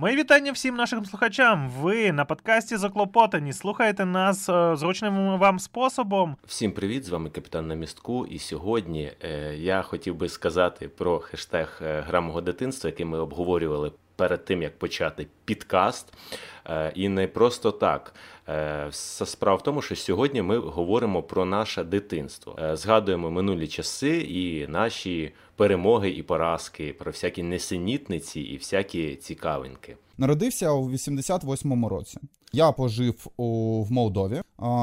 Мої вітання всім нашим слухачам. Ви на подкасті Заклопотані. Слухайте нас е, зручним вам способом. Всім привіт, з вами капітан на містку. І сьогодні е, я хотів би сказати про хештег е, гра мого дитинства, який ми обговорювали перед тим, як почати підкаст. Е, і не просто так. Е, справа в тому, що сьогодні ми говоримо про наше дитинство, згадуємо минулі часи і наші перемоги і поразки, про всякі несенітниці і всякі цікавинки. Народився у 88-му році. Я пожив у в Молдові,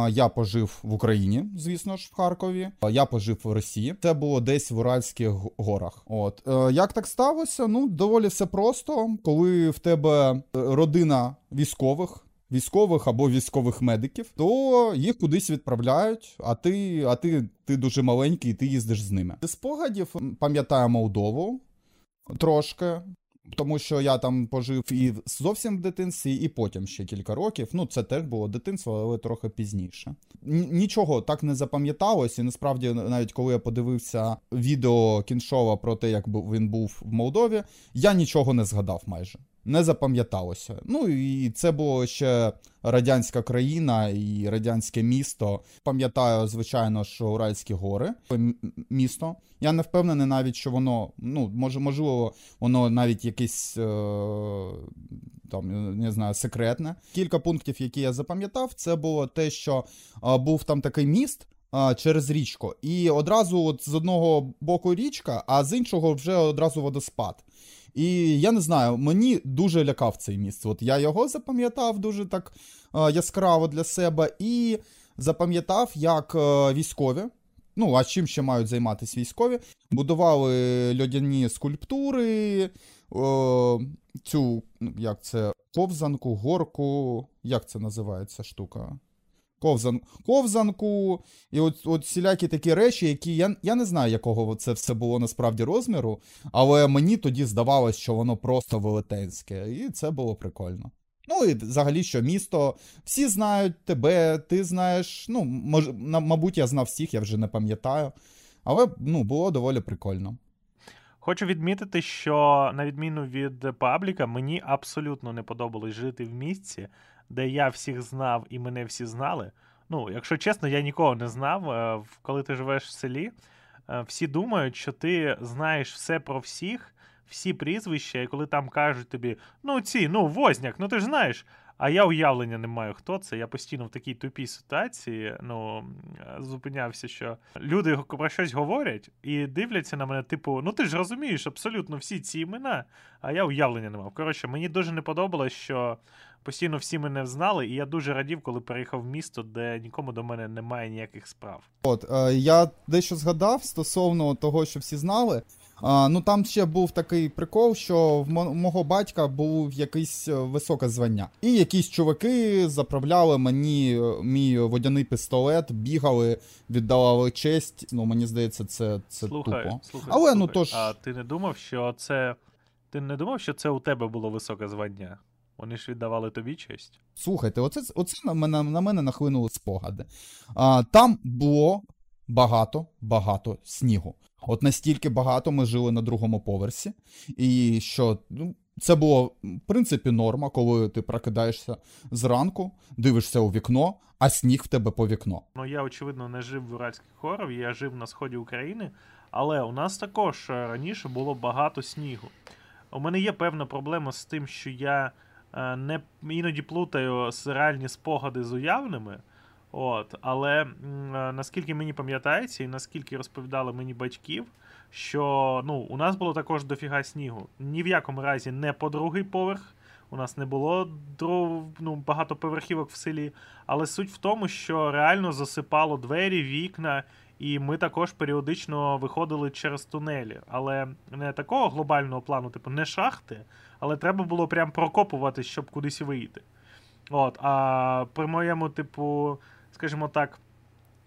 я пожив в Україні, звісно ж, в Харкові. Я пожив в Росії. Це було десь в Уральських горах. От як так сталося? Ну доволі все просто, коли в тебе родина військових військових або військових медиків, то їх кудись відправляють, а ти а ти, ти дуже маленький, і ти їздиш з ними. З спогадів пам'ятаю Молдову трошки. Тому що я там пожив і зовсім в дитинстві, і потім ще кілька років. Ну, це теж було дитинство, але трохи пізніше. Нічого так не запам'яталось, і насправді, навіть коли я подивився відео кіншова про те, як він був в Молдові, я нічого не згадав майже не запам'яталося. Ну і це було ще радянська країна і радянське місто. Пам'ятаю, звичайно, що Уральські гори місто. Я не впевнений навіть, що воно, ну, може, можливо, воно навіть якесь е, там, не знаю, секретне. Кілька пунктів, які я запам'ятав, це було те, що е, був там такий міст. Через річку, і одразу от з одного боку річка, а з іншого вже одразу водоспад. І я не знаю, мені дуже лякав цей міст. От я його запам'ятав дуже так е, яскраво для себе, і запам'ятав, як е, військові. Ну, а чим ще мають займатися військові? Будували льодяні скульптури, о, цю, ну, як це, ковзанку, горку. Як це називається штука? Ковзан, ковзанку, і от от всілякі такі речі, які я я не знаю, якого це все було насправді розміру, але мені тоді здавалось, що воно просто велетенське, і це було прикольно. Ну і взагалі, що місто, всі знають тебе, ти знаєш. Ну, мож, мабуть, я знав всіх, я вже не пам'ятаю. Але ну, було доволі прикольно. Хочу відмітити, що на відміну від пабліка, мені абсолютно не подобалось жити в місці, де я всіх знав і мене всі знали. Ну, якщо чесно, я нікого не знав. Е, коли ти живеш в селі, е, всі думають, що ти знаєш все про всіх, всі прізвища, і коли там кажуть тобі, ну ці, ну, возняк, ну ти ж знаєш. А я уявлення не маю, хто це. Я постійно в такій тупій ситуації ну, зупинявся, що люди про щось говорять і дивляться на мене, типу, ну ти ж розумієш абсолютно всі ці імена, а я уявлення не мав. Коротше, мені дуже не подобалось, що постійно всі мене знали, і я дуже радів, коли переїхав в місто, де нікому до мене немає ніяких справ. От е, я дещо згадав стосовно того, що всі знали. А, Ну там ще був такий прикол, що в мого батька був якесь е, високе звання. І якісь чуваки заправляли мені е, мій водяний пістолет, бігали, віддавали честь. Ну мені здається, це це слухай, тупо. Слухай, Але ну, слухай. ну тож. А ти не думав, що це. Ти не думав, що це у тебе було високе звання? Вони ж віддавали тобі честь. Слухайте, оце оце на мене на мене нахлинули спогади. А, Там було багато, багато снігу. От настільки багато ми жили на другому поверсі, і що ну, це було в принципі норма, коли ти прокидаєшся зранку, дивишся у вікно, а сніг в тебе по вікно. Ну я очевидно не жив в Уральських хорах, я жив на сході України, але у нас також е, раніше було багато снігу. У мене є певна проблема з тим, що я не іноді плутаю реальні спогади з уявними. От, Але е, наскільки мені пам'ятається, і наскільки розповідали мені батьків, що ну, у нас було також дофіга снігу. Ні в якому разі не по другий поверх. У нас не було ну, багато поверхівок в селі. Але суть в тому, що реально засипало двері, вікна, і ми також періодично виходили через тунелі. Але не такого глобального плану, типу, не шахти, але треба було прям прокопувати, щоб кудись вийти. От, А при моєму, типу скажімо так,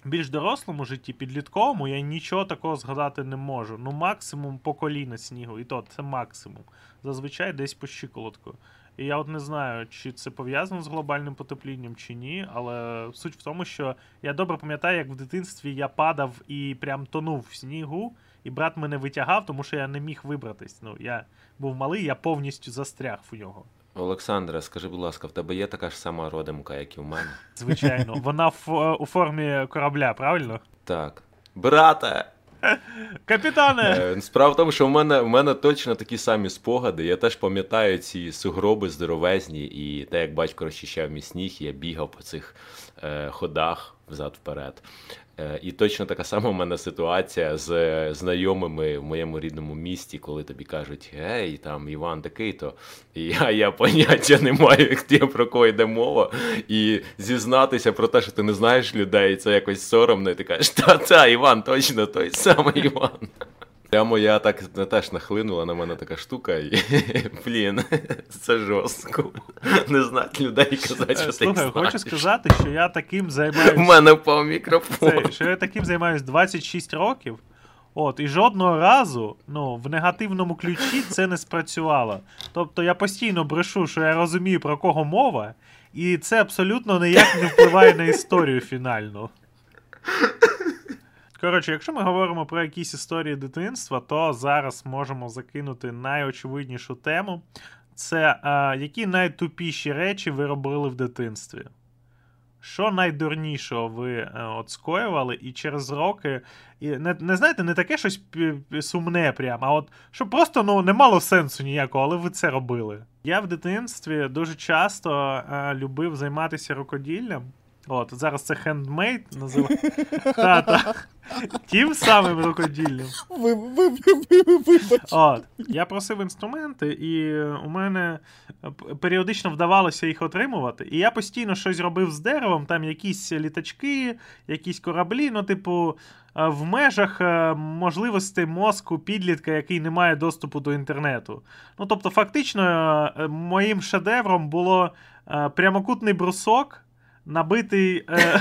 більш дорослому житті, підлітковому, я нічого такого згадати не можу. Ну, максимум по коліна снігу, і то це максимум. Зазвичай десь по щиколотку. І я от не знаю, чи це пов'язано з глобальним потеплінням чи ні, але суть в тому, що я добре пам'ятаю, як в дитинстві я падав і прям тонув в снігу, і брат мене витягав, тому що я не міг вибратись. Ну, я був малий, я повністю застряг в нього. Олександре, скажи, будь ласка, в тебе є така ж сама родимка, як і в мене? Звичайно, вона в, у формі корабля, правильно? Так. Брате! Капітане! Е, Справа в тому, що в мене в мене точно такі самі спогади. Я теж пам'ятаю ці сугроби здоровезні, і те, як батько розчищав мій сніг, я бігав по цих е, ходах взад-вперед. Е, і точно така сама в мене ситуація з е, знайомими в моєму рідному місті, коли тобі кажуть, гей, там Іван такий то. І я, я поняття не маю, про кого йде мова. І зізнатися про те, що ти не знаєш людей, це якось соромно, і ти кажеш, та-та, Іван, точно той самий Іван. Прямо я так теж нахлинула на мене така штука, і блін, це жорстко. Не знати людей казати, що ти Слухай, знаєш. хочу сказати, що я таким В займаюся. мене впав мікрофон. Це, що я таким займаюся 26 років. От, і жодного разу, ну, в негативному ключі це не спрацювало. Тобто я постійно брешу, що я розумію, про кого мова, і це абсолютно ніяк не впливає на історію фінальну. Коротше, якщо ми говоримо про якісь історії дитинства, то зараз можемо закинути найочевиднішу тему. Це е, які найтупіші речі ви робили в дитинстві? Що найдурнішого ви е, от скоювали, і через роки. І не, не знаєте, не таке щось сумне прямо, а от що просто ну, не мало сенсу ніякого, але ви це робили. Я в дитинстві дуже часто е, любив займатися рукоділлям. От, зараз це хендмейд називається. Та-та. Тим самим рукоділлям. Ви, ви, ви, ви, вибач. От, я просив інструменти, і у мене періодично вдавалося їх отримувати. І я постійно щось робив з деревом, там якісь літачки, якісь кораблі, ну, типу, е, в межах е, можливостей мозку підлітка, який не має доступу до інтернету. Ну, тобто, фактично, е, моїм шедевром було прямокутний брусок. Набитий е,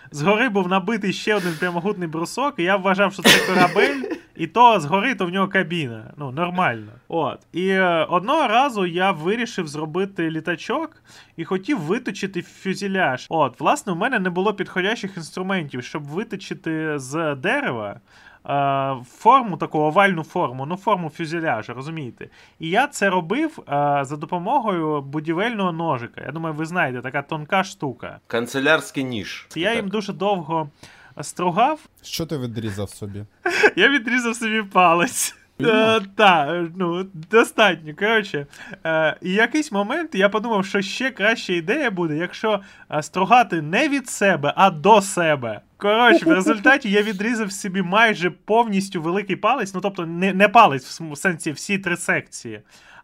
згори був набитий ще один прямокутний брусок, і я вважав, що це корабель, і то згори, то в нього кабіна. Ну, нормально. От. І е, одного разу я вирішив зробити літачок і хотів виточити фюзеляж. От, власне, у мене не було підходящих інструментів, щоб виточити з дерева. Е, Форму таку овальну форму, ну форму фюзеляжа, розумієте? І я це робив е, за допомогою будівельного ножика. Я думаю, ви знаєте, така тонка штука. Канцелярський ніж. Я їм дуже довго стругав, Що ти відрізав собі? я відрізав собі палець. Е, Так, ну, достатньо. Коротше, е, і якийсь момент я подумав, що ще краща ідея буде, якщо е, стругати не від себе, а до себе. Коротше, в результаті я відрізав собі майже повністю великий палець, ну тобто не, не палець в сенсі всі три секції.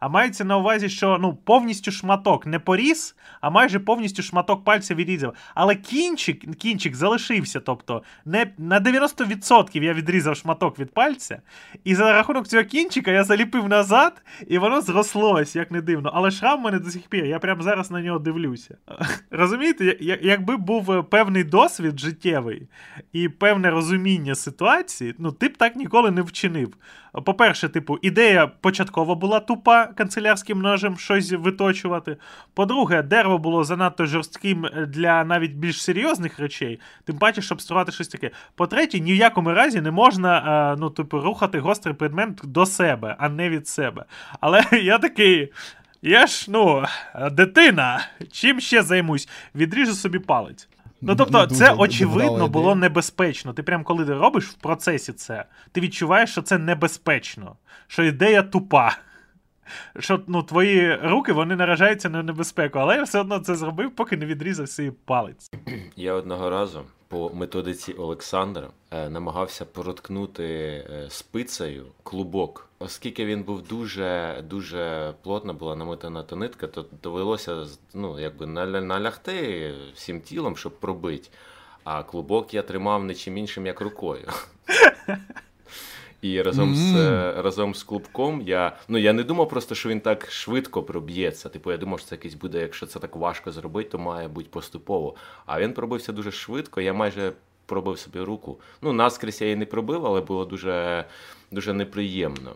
А мається на увазі, що ну повністю шматок не поріс, а майже повністю шматок пальця відрізав. Але кінчик, кінчик залишився. Тобто, не на 90% я відрізав шматок від пальця, і за рахунок цього кінчика я заліпив назад, і воно зрослось, як не дивно. Але шрам в мене до сих пір, я прямо зараз на нього дивлюся. Розумієте, якби був е, певний досвід життєвий і певне розуміння ситуації, ну ти б так ніколи не вчинив. По-перше, типу, ідея початково була тупа канцелярським ножем щось виточувати. По-друге, дерево було занадто жорстким для навіть більш серйозних речей, тим паче, щоб створити щось таке. По-третє, ні в якому разі не можна е, ну, типу, рухати гострий предмет до себе, а не від себе. Але я такий. Я ж, ну, дитина, чим ще займусь? Відріжу собі палець. Ну, Не тобто, дуже це очевидно ідея. було небезпечно. Ти прям коли ти робиш в процесі це, ти відчуваєш, що це небезпечно, що ідея тупа. Що ну, твої руки вони наражаються на небезпеку, але я все одно це зробив, поки не відрізав свій палець. Я одного разу по методиці Олександра е, намагався проткнути е, спицею клубок. Оскільки він був дуже дуже плотно була намотана та нитка, то довелося ну, якби налягти всім тілом, щоб пробити. А клубок я тримав не чим іншим, як рукою. І разом з, е, разом з клубком я. Ну я не думав просто, що він так швидко проб'ється. Типу, я думав, що це якийсь буде, якщо це так важко зробити, то має бути поступово. А він пробився дуже швидко, я майже пробив собі руку. Ну, наскрізь я її не пробив, але було дуже, дуже неприємно.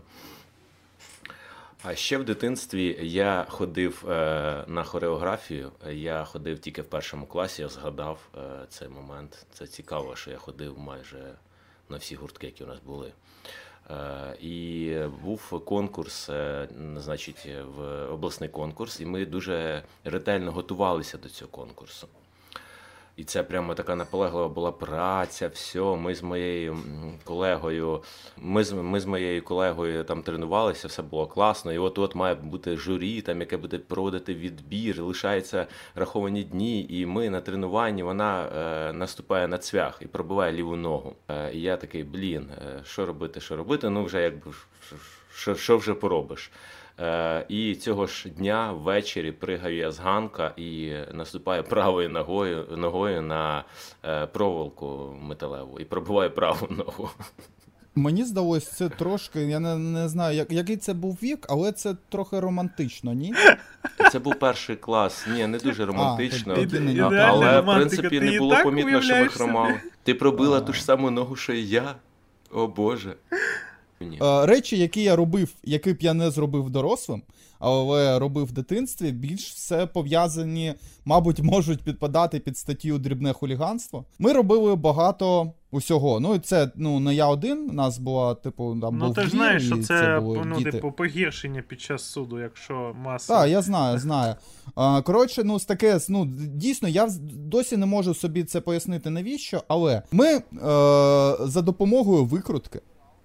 А ще в дитинстві я ходив е, на хореографію. Я ходив тільки в першому класі, я згадав е, цей момент. Це цікаво, що я ходив майже на всі гуртки, які у нас були. І був конкурс, значить, в обласний конкурс, і ми дуже ретельно готувалися до цього конкурсу. І це прямо така наполеглива була праця. все. Ми з моєю колегою, ми з ми з моєю колегою там тренувалися, все було класно. І от от має бути журі, там яке буде проводити відбір, лишаються раховані дні. І ми на тренуванні вона е, наступає на цвях і пробиває ліву ногу. Е, і я такий, блін, е, що робити, що робити? Ну вже якби що, що вже поробиш. Е, і цього ж дня ввечері пригаю я з ганка і наступаю правою ногою ногою на е, проволоку металеву і пробиваю праву ногу. Мені здалося, це трошки, я не не знаю, як, який це був вік, але це трохи романтично, ні? Це був перший клас. Ні, не дуже романтично. А, тоді, але в принципі не було помітно, що ми хромали. Ти пробила А. ту ж саму ногу, що і я. О Боже. Е, Речі, які я робив, які б я не зробив дорослим, але робив в дитинстві, більш все пов'язані, мабуть, можуть підпадати під статтю дрібне хуліганство. Ми робили багато усього. Ну і це ну не я один. У нас була типу там Ну був ти ж знаєш, що це, були ну, діти. типу, погіршення під час суду, якщо маса. Так, я знаю, знаю. А, коротше, ну з таке, ну дійсно, я досі не можу собі це пояснити навіщо, але ми е, за допомогою викрутки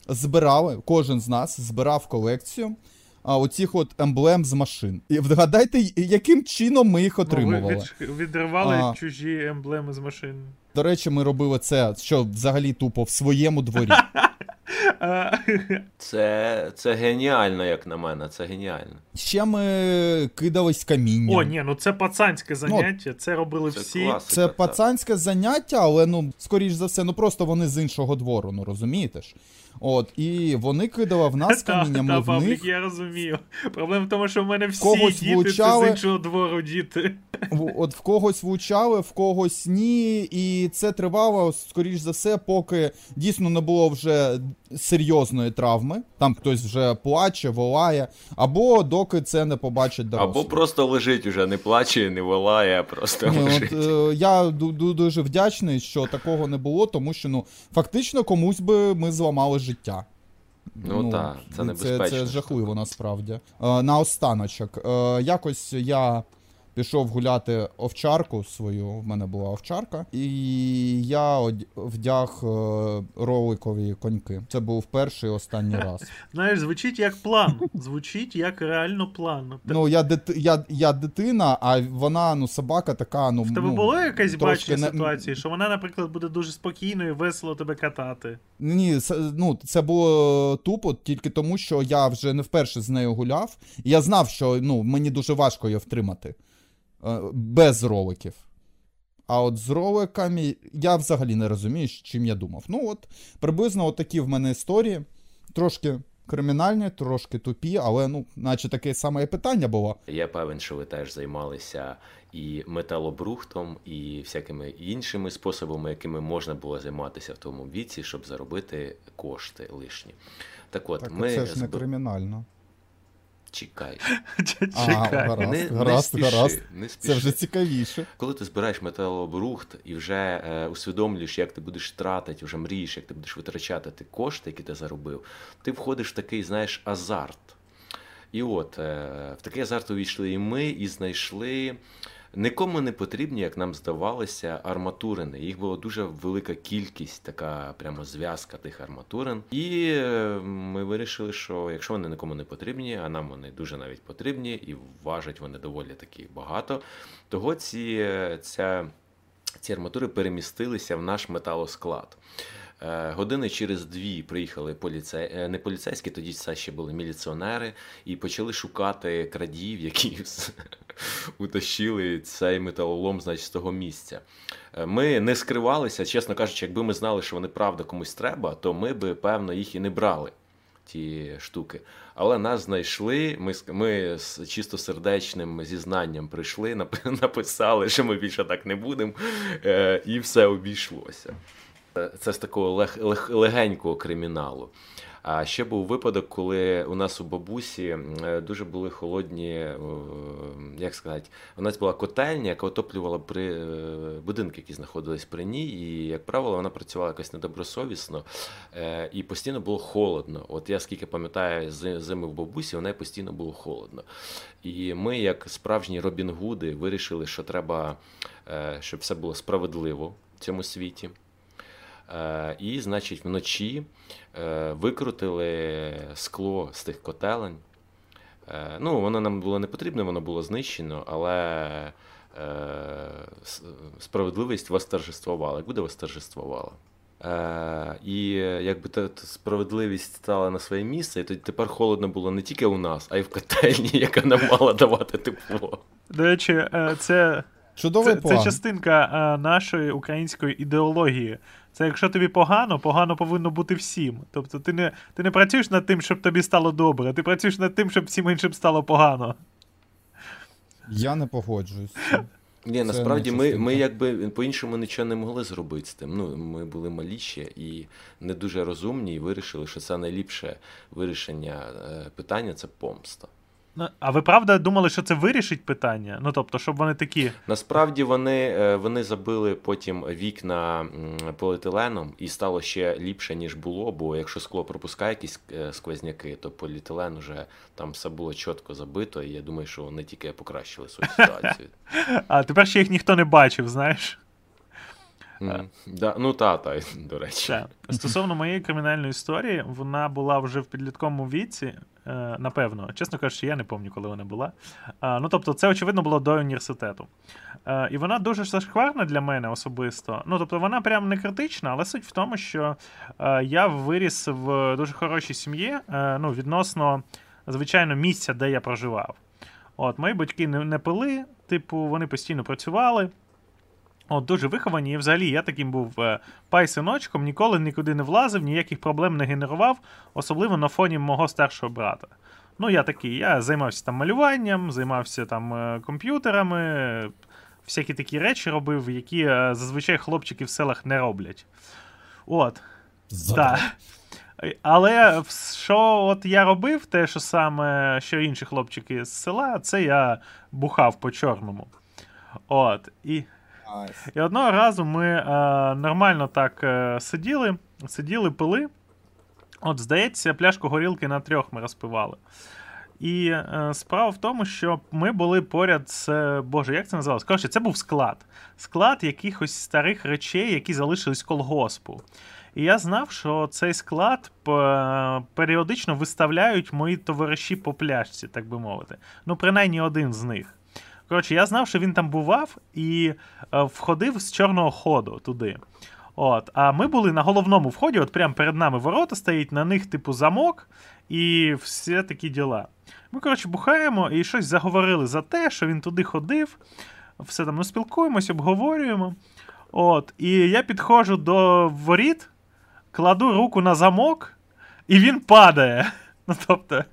збирали, кожен з нас збирав колекцію. А оцих от емблем з машин. І вгадайте, яким чином ми їх Ну, ви відривали А. чужі емблеми з машин. До речі, ми робили це, що взагалі тупо в своєму дворі. Це, це геніально, як на мене. Це геніально. Ще ми кидались камінням. О, ні, ну це пацанське заняття, це робили Це всі. класика. Це так. пацанське заняття, але ну, скоріш за все, ну просто вони з іншого двору, ну розумієте ж. От, і вони кидали в нас каміннями. та, в Павлік, них. я розумію. Проблема в тому, що в мене всі Когось діти влучали. це з іншого двору діти. От в когось влучали, в когось ні. І це тривало, скоріш за все, поки дійсно не було вже серйозної травми. Там хтось вже плаче, волає, або доки це не побачить дорослі. Або просто лежить уже, не плаче, не волає, а просто Ні, лежить. от, е, я ду- ду- дуже вдячний, що такого не було, тому що ну фактично комусь би ми зламали життя. Ну так, це небезпечно. Це, це жахливо насправді. Е, наостаночок. Е, якось я пішов гуляти овчарку свою, в мене була овчарка, і я вдяг е, роликові коньки. Це був перший і останній раз. Знаєш, звучить як план. Звучить як реально план. Ну, я, дит... я, я дитина, а вона, ну, собака така, ну. В тебе ну, було якесь бачення не- ситуації, що вона, наприклад, буде дуже спокійно і весело тебе катати. Ні, це, ну, це було тупо тільки тому, що я вже не вперше з нею гуляв. І я знав, що ну, мені дуже важко її втримати без роликів. А от з роликами я взагалі не розумію, чим я думав. Ну, от приблизно от такі в мене історії. Трошки кримінальні, трошки тупі, але ну, наче таке саме питання було. Я певен, що ви теж займалися і металобрухтом, і всякими іншими способами, якими можна було займатися в тому віці, щоб заробити кошти лишні. Так от, Так, ми це ж не кримінально. Чекай. Чекай. гаразд, не, гаразд, не спіши, гаразд. не Це вже цікавіше. Коли ти збираєш металобрухт і вже е, усвідомлюєш, як ти будеш тратити, вже мрієш, як ти будеш витрачати ті кошти, які ти заробив, ти входиш в такий, знаєш, азарт. І от е, в такий азарт увійшли і ми, і знайшли нікому не потрібні, як нам здавалося, арматурини. Їх була дуже велика кількість, така прямо зв'язка тих арматурин. І е, ми вирішили, що якщо вони нікому не потрібні, а нам вони дуже навіть потрібні, і важать вони доволі таки багато, того ці, е, ця, ці арматури перемістилися в наш металосклад. Е, Години через дві приїхали поліцей... е, не поліцейські, тоді це ще були міліціонери, і почали шукати крадіїв, які утащили цей металолом значить, з того місця. Е, Ми не скривалися, чесно кажучи, якби ми знали, що вони правда комусь треба, то ми би, певно, їх і не брали. Ті штуки. Але нас знайшли. Ми, ми з чистосердечним зізнанням прийшли, нап- написали, що ми більше так не будемо, і все обійшлося. Це з такого лег, лег, легенького криміналу. А ще був випадок, коли у нас у бабусі е, дуже були холодні, як сказати, у нас була котельня, яка отоплювала при е, будинки, які знаходились при ній. І, як правило, вона працювала якось недобросовісно е, і постійно було холодно. От я скільки пам'ятаю зими в бабусі, неї постійно було холодно. І ми, як справжні Робін Гуди, вирішили, що треба, щоб все було справедливо в цьому світі. Е, і, значить, вночі е, викрутили скло з тих котелень. Е, ну, Воно нам було не потрібне, воно було знищено, але справедливість восторжествувала. Як буде восторжествувала? І якби та справедливість стала на своє місце, і тоді тепер холодно було не тільки у нас, а й в котельні, яка нам мала давати тепло. До речі, це Чудовий це, план. це частинка нашої української ідеології. Це якщо тобі погано, погано повинно бути всім. Тобто ти не ти не працюєш над тим, щоб тобі стало добре, ти працюєш над тим, щоб всім іншим стало погано. Я не погоджуюсь. Ні, насправді ми ми якби по-іншому нічого не могли зробити з тим. Ну, Ми були маліші і не дуже розумні, і вирішили, що це найліпше вирішення е, питання це помста. Ну, а ви правда думали, що це вирішить питання? Ну тобто, щоб вони такі. Насправді вони е, вони забили потім вікна поліетиленом і стало ще ліпше, ніж було. Бо якщо скло пропускає якісь е, сквозняки, то поліетилен вже там все було чітко забито, і я думаю, що вони тільки покращили свою ситуацію. А тепер ще їх ніхто не бачив, знаєш. Mm, да, Ну, та, та, до речі. Так. Стосовно моєї кримінальної історії, вона була вже в підлітковому віці, е, напевно. Чесно кажучи, я не пам'ятаю, коли вона була. Ну, тобто, це, очевидно, було до університету. Е, і вона дуже зашкварна для мене особисто. Ну, тобто, вона прям не критична, але суть в тому, що е, я виріс в дуже хорошій сім'ї, ну, відносно, звичайно, місця, де я проживав. От, Мої батьки не пили, типу, вони постійно працювали. От, Дуже виховані, і взагалі я таким був е, пай-синочком, ніколи нікуди не влазив, ніяких проблем не генерував, особливо на фоні мого старшого брата. Ну, я такий, я займався там малюванням, займався там е, комп'ютерами, всякі такі речі робив, які е, зазвичай хлопчики в селах не роблять. От. Так. Але що от я робив, те, що саме що інші хлопчики з села, це я бухав по чорному. От. І і одного разу ми е, нормально так е, сиділи, сиділи, пили. От, здається, пляшку горілки на трьох ми розпивали. І е, справа в тому, що ми були поряд з. Боже, як це називалось? Коротше, це був склад. Склад якихось старих речей, які залишились колгоспу. І я знав, що цей склад періодично виставляють мої товариші по пляшці, так би мовити. Ну, принаймні один з них. Коротше, я знав, що він там бував і е, входив з чорного ходу туди. От, А ми були на головному вході, от прямо перед нами ворота стоїть, на них, типу, замок і всі такі діла. Ми, коротше, бухаємо і щось заговорили за те, що він туди ходив. Все там ми спілкуємось, обговорюємо. От, І я підходжу до воріт, кладу руку на замок, і він падає. Ну, тобто,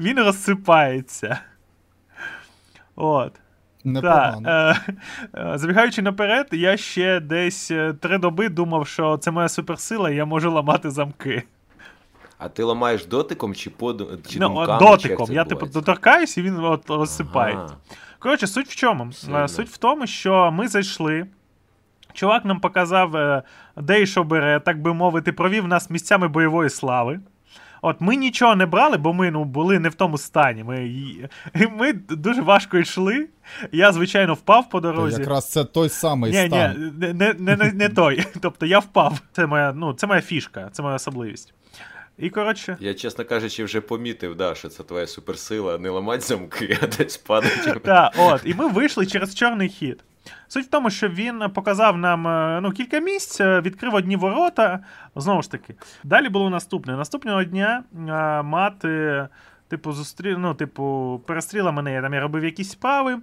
він розсипається. От. Непогано. Е, е, Забігаючи наперед, я ще десь е, три доби думав, що це моя суперсила, і я можу ламати замки. А ти ламаєш дотиком чи под... чи ну, думками? Дотиком. Чи я типу доторкаюсь і він от розсипається. Ага. Коротше, суть в чому? Сильно. Суть в тому, що ми зайшли. Чувак нам показав, де і що бере, так би мовити, провів нас місцями бойової слави. От ми нічого не брали, бо ми ну, були не в тому стані. Ми ми дуже важко йшли. Я, звичайно, впав по дорозі. Та якраз це той самий ні, стан. Ні, не не, не, не той. Тобто я впав. Це моя ну, це моя фішка, це моя особливість. І, коротше... Я, чесно кажучи, вже помітив, да, що це твоя суперсила, не ламати замки, а десь падати. Так, от, і ми вийшли через чорний хід. Суть в тому, що він показав нам е, ну, кілька місць, е, відкрив одні ворота. Знову ж таки, далі було наступне. Наступного дня а, е, мати, типу, зустрі... ну, типу, перестріла мене, я там я робив якісь справи.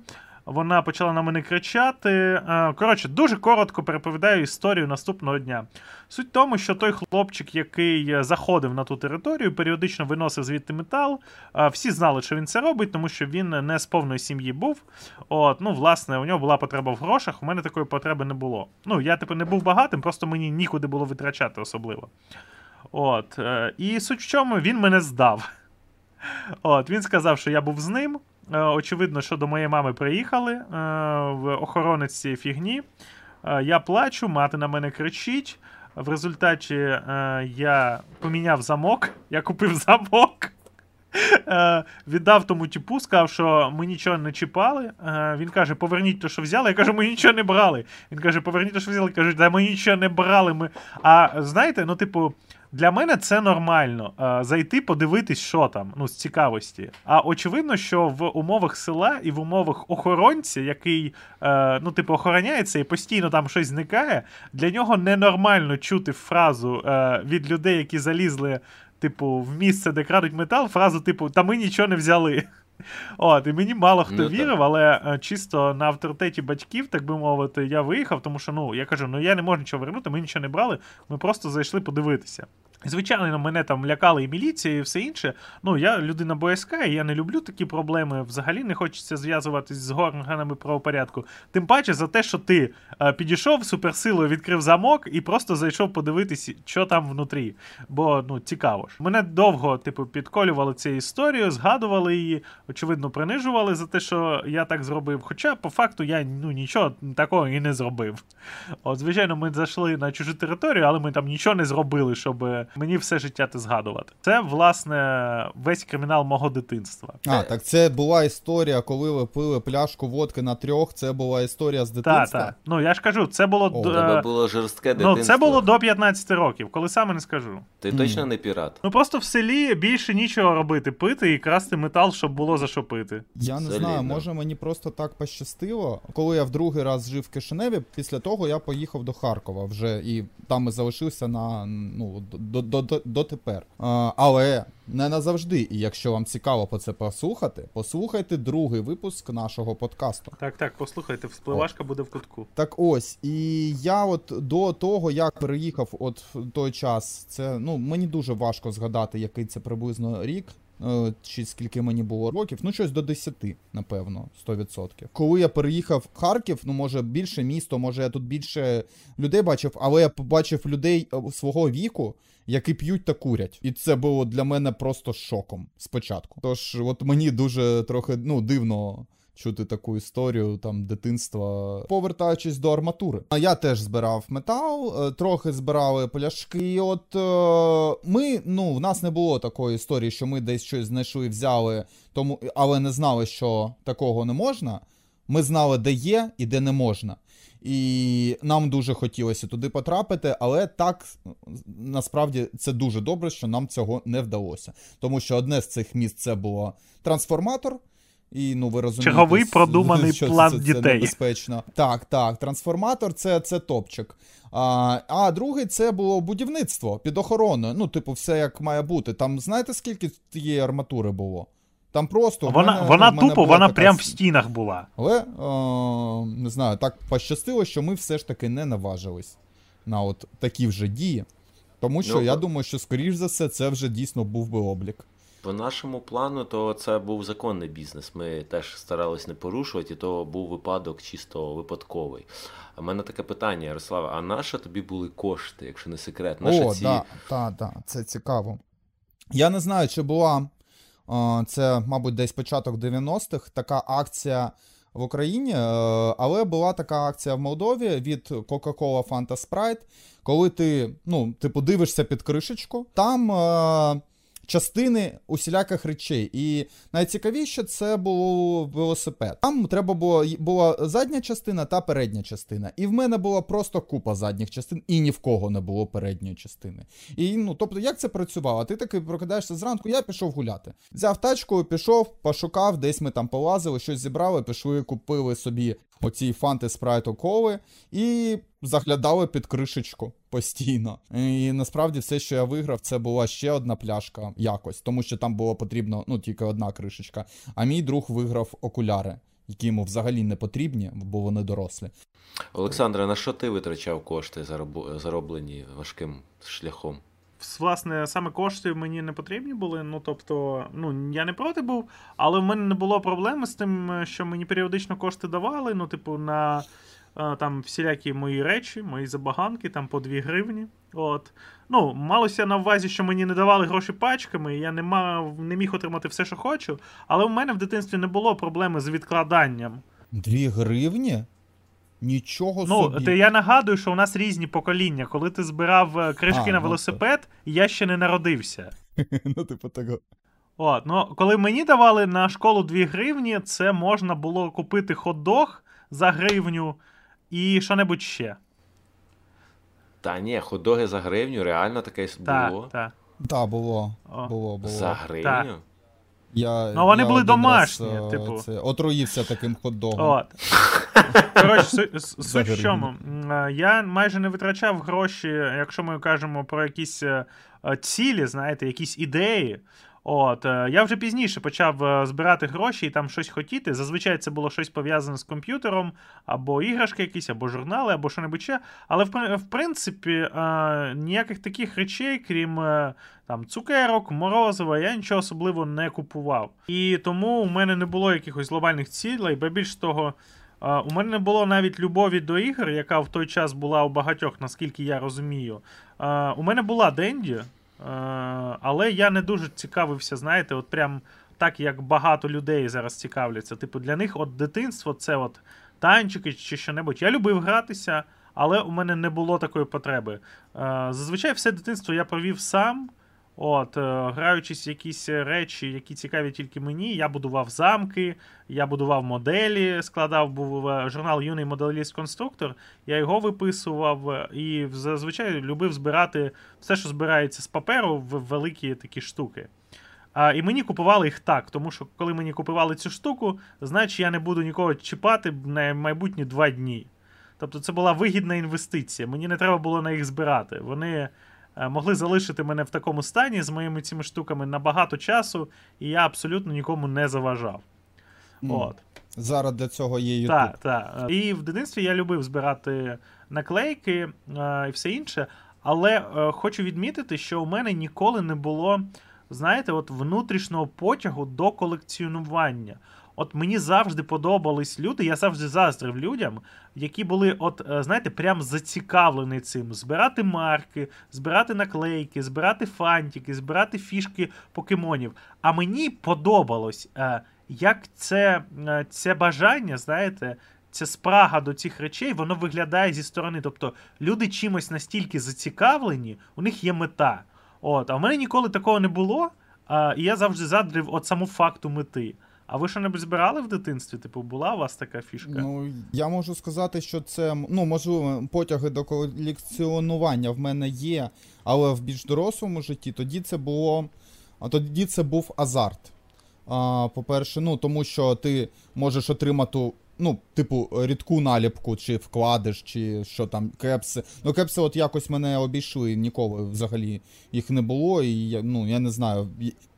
Вона почала на мене кричати. Коротше, дуже коротко переповідаю історію наступного дня. Суть в тому, що той хлопчик, який заходив на ту територію, періодично виносив звідти метал. Е, всі знали, що він це робить, тому що він не з повної сім'ї був. От, ну, власне, у нього була потреба в грошах, у мене такої потреби не було. Ну, я, типу, не був багатим, просто мені нікуди було витрачати особливо. От, е, І суть в чому він мене здав. От, Він сказав, що я був з ним. Е, очевидно, що до моєї мами приїхали е, в охоронець цієї фігні. Е, я плачу, мати на мене кричить. В результаті я поміняв замок, я купив замок. Віддав тому типу, сказав, що ми нічого не чіпали. Він каже, поверніть те, що взяли. Я кажу, ми нічого не брали. Він каже, поверніть те, що взяли. Кажуть, да ми нічого не брали. Ми... А знаєте, ну, типу, для мене це нормально е, зайти, подивитись, що там, ну, з цікавості. А очевидно, що в умовах села і в умовах охоронця, який е, ну, типу, охороняється і постійно там щось зникає, для нього ненормально чути фразу е, від людей, які залізли, типу, в місце, де крадуть метал, фразу, типу, та ми нічого не взяли. От, і мені мало хто ну, вірив, але е, чисто на авторитеті батьків, так би мовити, я виїхав, тому що ну, я кажу, ну я не можу нічого вернути, ми нічого не брали, ми просто зайшли подивитися. Звичайно, мене там лякали і міліція, і все інше. Ну, я людина боязка, і я не люблю такі проблеми. Взагалі не хочеться зв'язуватись з органами правопорядку. Тим паче за те, що ти е, підійшов суперсилою, відкрив замок і просто зайшов подивитись, що там внутрі. Бо ну, цікаво ж. Мене довго, типу, підколювали цю історію, згадували її, очевидно, принижували за те, що я так зробив. Хоча, по факту, я ну, нічого такого і не зробив. От, звичайно, ми зайшли на чужу територію, але ми там нічого не зробили, щоб мені все життя ти згадувати. Це, власне, весь кримінал мого дитинства. А, так це була історія, коли ви пили пляшку водки на трьох. Це була історія з дитинства. Так, так. Ну я ж кажу, це було О, Тебе було жорстке дитинство. Ну, це було до 15 років, коли саме не скажу. Ти mm. точно не пірат. Ну просто в селі більше нічого робити, пити і красти метал, щоб було за що пити. Я не Солідно. знаю, може мені просто так пощастило. Коли я в другий раз жив в Кишиневі, після того я поїхав до Харкова вже і там і залишився на ну до до, до, дотепер. А, Але не назавжди. І якщо вам цікаво по це послухати, послухайте другий випуск нашого подкасту. Так, так, послухайте, вспливашка буде в кутку. Так ось, і я от до того, як переїхав от в той час, це ну мені дуже важко згадати, який це приблизно рік. Е, чи скільки мені було років, ну щось до 10, напевно, 100%. Коли я переїхав в Харків, ну може більше місто, може я тут більше людей бачив, але я побачив людей е, свого віку, які п'ють та курять. І це було для мене просто шоком спочатку. Тож, от мені дуже трохи ну, дивно чути таку історію там дитинства. Повертаючись до арматури. А я теж збирав метал, е, трохи збирали пляшки. І От е, ми, ну, в нас не було такої історії, що ми десь щось знайшли, взяли, тому, але не знали, що такого не можна. Ми знали, де є і де не можна. І нам дуже хотілося туди потрапити, але так насправді це дуже добре, що нам цього не вдалося. Тому що одне з цих місць це було трансформатор. І ну ви розумієте, черговий продуманий що план це, це, дітей. Небезпечно. Так, так, трансформатор це це топчик. А а другий це було будівництво під охороною. Ну, типу, все як має бути. Там знаєте, скільки тієї арматури було? Там просто вона мене, вона тупо, вона прям в стінах була. Але о, не знаю, так пощастило, що ми все ж таки не наважились на от такі вже дії. Тому що ну, я думаю, що скоріш за все це вже дійсно був би облік. По нашому плану, то це був законний бізнес. Ми теж старались не порушувати, і то був випадок чисто випадковий. В мене таке питання, Ярослава, а наша тобі були кошти, якщо не секрет? Наша О, ці... так, так, так, це цікаво. Я не знаю, чи була це, мабуть, десь початок 90-х така акція в Україні, е, але була така акція в Молдові від Coca-Cola Fanta Sprite, коли ти ну, типу, дивишся під кришечку, там. Частини усіляких речей. І найцікавіше це було велосипед. Там треба було була задня частина та передня частина. І в мене була просто купа задніх частин, і ні в кого не було передньої частини. І ну, тобто, як це працювало? Ти таки прокидаєшся зранку, я пішов гуляти. Взяв тачку, пішов, пошукав, десь ми там полазили, щось зібрали, пішли, купили собі оці фанти спрайту коли і заглядали під кришечку постійно. І насправді все, що я виграв, це була ще одна пляшка якось, тому що там було потрібно ну, тільки одна кришечка. А мій друг виграв окуляри. які йому взагалі не потрібні, бо вони дорослі. Олександре, на що ти витрачав кошти, зароблені важким шляхом? Власне, саме кошти мені не потрібні були. Ну тобто, ну я не проти був, але в мене не було проблеми з тим, що мені періодично кошти давали. Ну, типу, на Е, там всілякі мої речі, мої забаганки, там по 2 гривні. От. Ну, Малося на увазі, що мені не давали гроші пачками, я не мав, не міг отримати все, що хочу. Але в мене в дитинстві не було проблеми з відкладанням. 2 гривні? Нічого ну, собі. Ну, я нагадую, що у нас різні покоління. Коли ти збирав е, кришки а, на ну, велосипед, то... я ще не народився. Ну, типу того. От, ну, Коли мені давали на школу 2 гривні, це можна було купити хот-дог за гривню і що-небудь ще. Та ні, хот-доги за гривню, реально таке було. Так, так. Так, було. було, було. За гривню? Я, Ну, вони я були домашні, раз, типу. Це, отруївся таким хот-догом. От. Коротше, суть в чому. Я майже не витрачав гроші, якщо ми кажемо про якісь е, цілі, знаєте, якісь ідеї. От, е, Я вже пізніше почав е, збирати гроші і там щось хотіти. Зазвичай це було щось пов'язане з комп'ютером, або іграшки якісь, або журнали, або що-небудь ще. Але в принципі е, ніяких таких речей, крім там цукерок, морозива, я нічого особливо не купував. І тому у мене не було якихось глобальних цілей, бо більш того. У мене не було навіть любові до ігор, яка в той час була у багатьох, наскільки я розумію. У мене була Денді, але я не дуже цікавився, знаєте, от прям так, як багато людей зараз цікавляться. Типу, для них от дитинство це от танчики чи що-небудь. Я любив гратися, але у мене не було такої потреби. Е, зазвичай все дитинство я провів сам. От, е, Граючись в якісь речі, які цікаві тільки мені, я будував замки, я будував моделі, складав був журнал Юний моделіст-конструктор, я його виписував і зазвичай любив збирати все, що збирається з паперу, в великі такі штуки. А, І мені купували їх так, тому що коли мені купували цю штуку, значить я не буду нікого чіпати на майбутні два дні. Тобто це була вигідна інвестиція. Мені не треба було на їх збирати. Вони. Е, могли залишити мене в такому стані з моїми цими штуками на багато часу, і я абсолютно нікому не заважав. Mm. От. Зараз для цього є YouTube. Так, так. І в дитинстві я любив збирати наклейки е, і все інше. Але е, хочу відмітити, що у мене ніколи не було, знаєте, от внутрішнього потягу до колекціонування. От мені завжди подобались люди, я завжди заздрив людям, які були, от, е, знаєте, прям зацікавлені цим. Збирати марки, збирати наклейки, збирати фантики, збирати фішки покемонів. А мені подобалось, е, як це, е, це бажання, знаєте. Ця спрага до цих речей, воно виглядає зі сторони. Тобто люди чимось настільки зацікавлені, у них є мета. От, А в мене ніколи такого не було. І я завжди задрив от саму факту мети. А ви що небудь збирали в дитинстві? Типу, була у вас така фішка? Ну, я можу сказати, що це ну, можливо, потяги до колекціонування в мене є, але в більш дорослому житті тоді це було. Тоді це був азарт. А, По-перше, ну тому що ти можеш отримати ну, типу, рідку наліпку, чи вкладиш, чи що там, кепси. Ну, кепси от якось мене обійшли, ніколи взагалі їх не було. І я ну, я не знаю,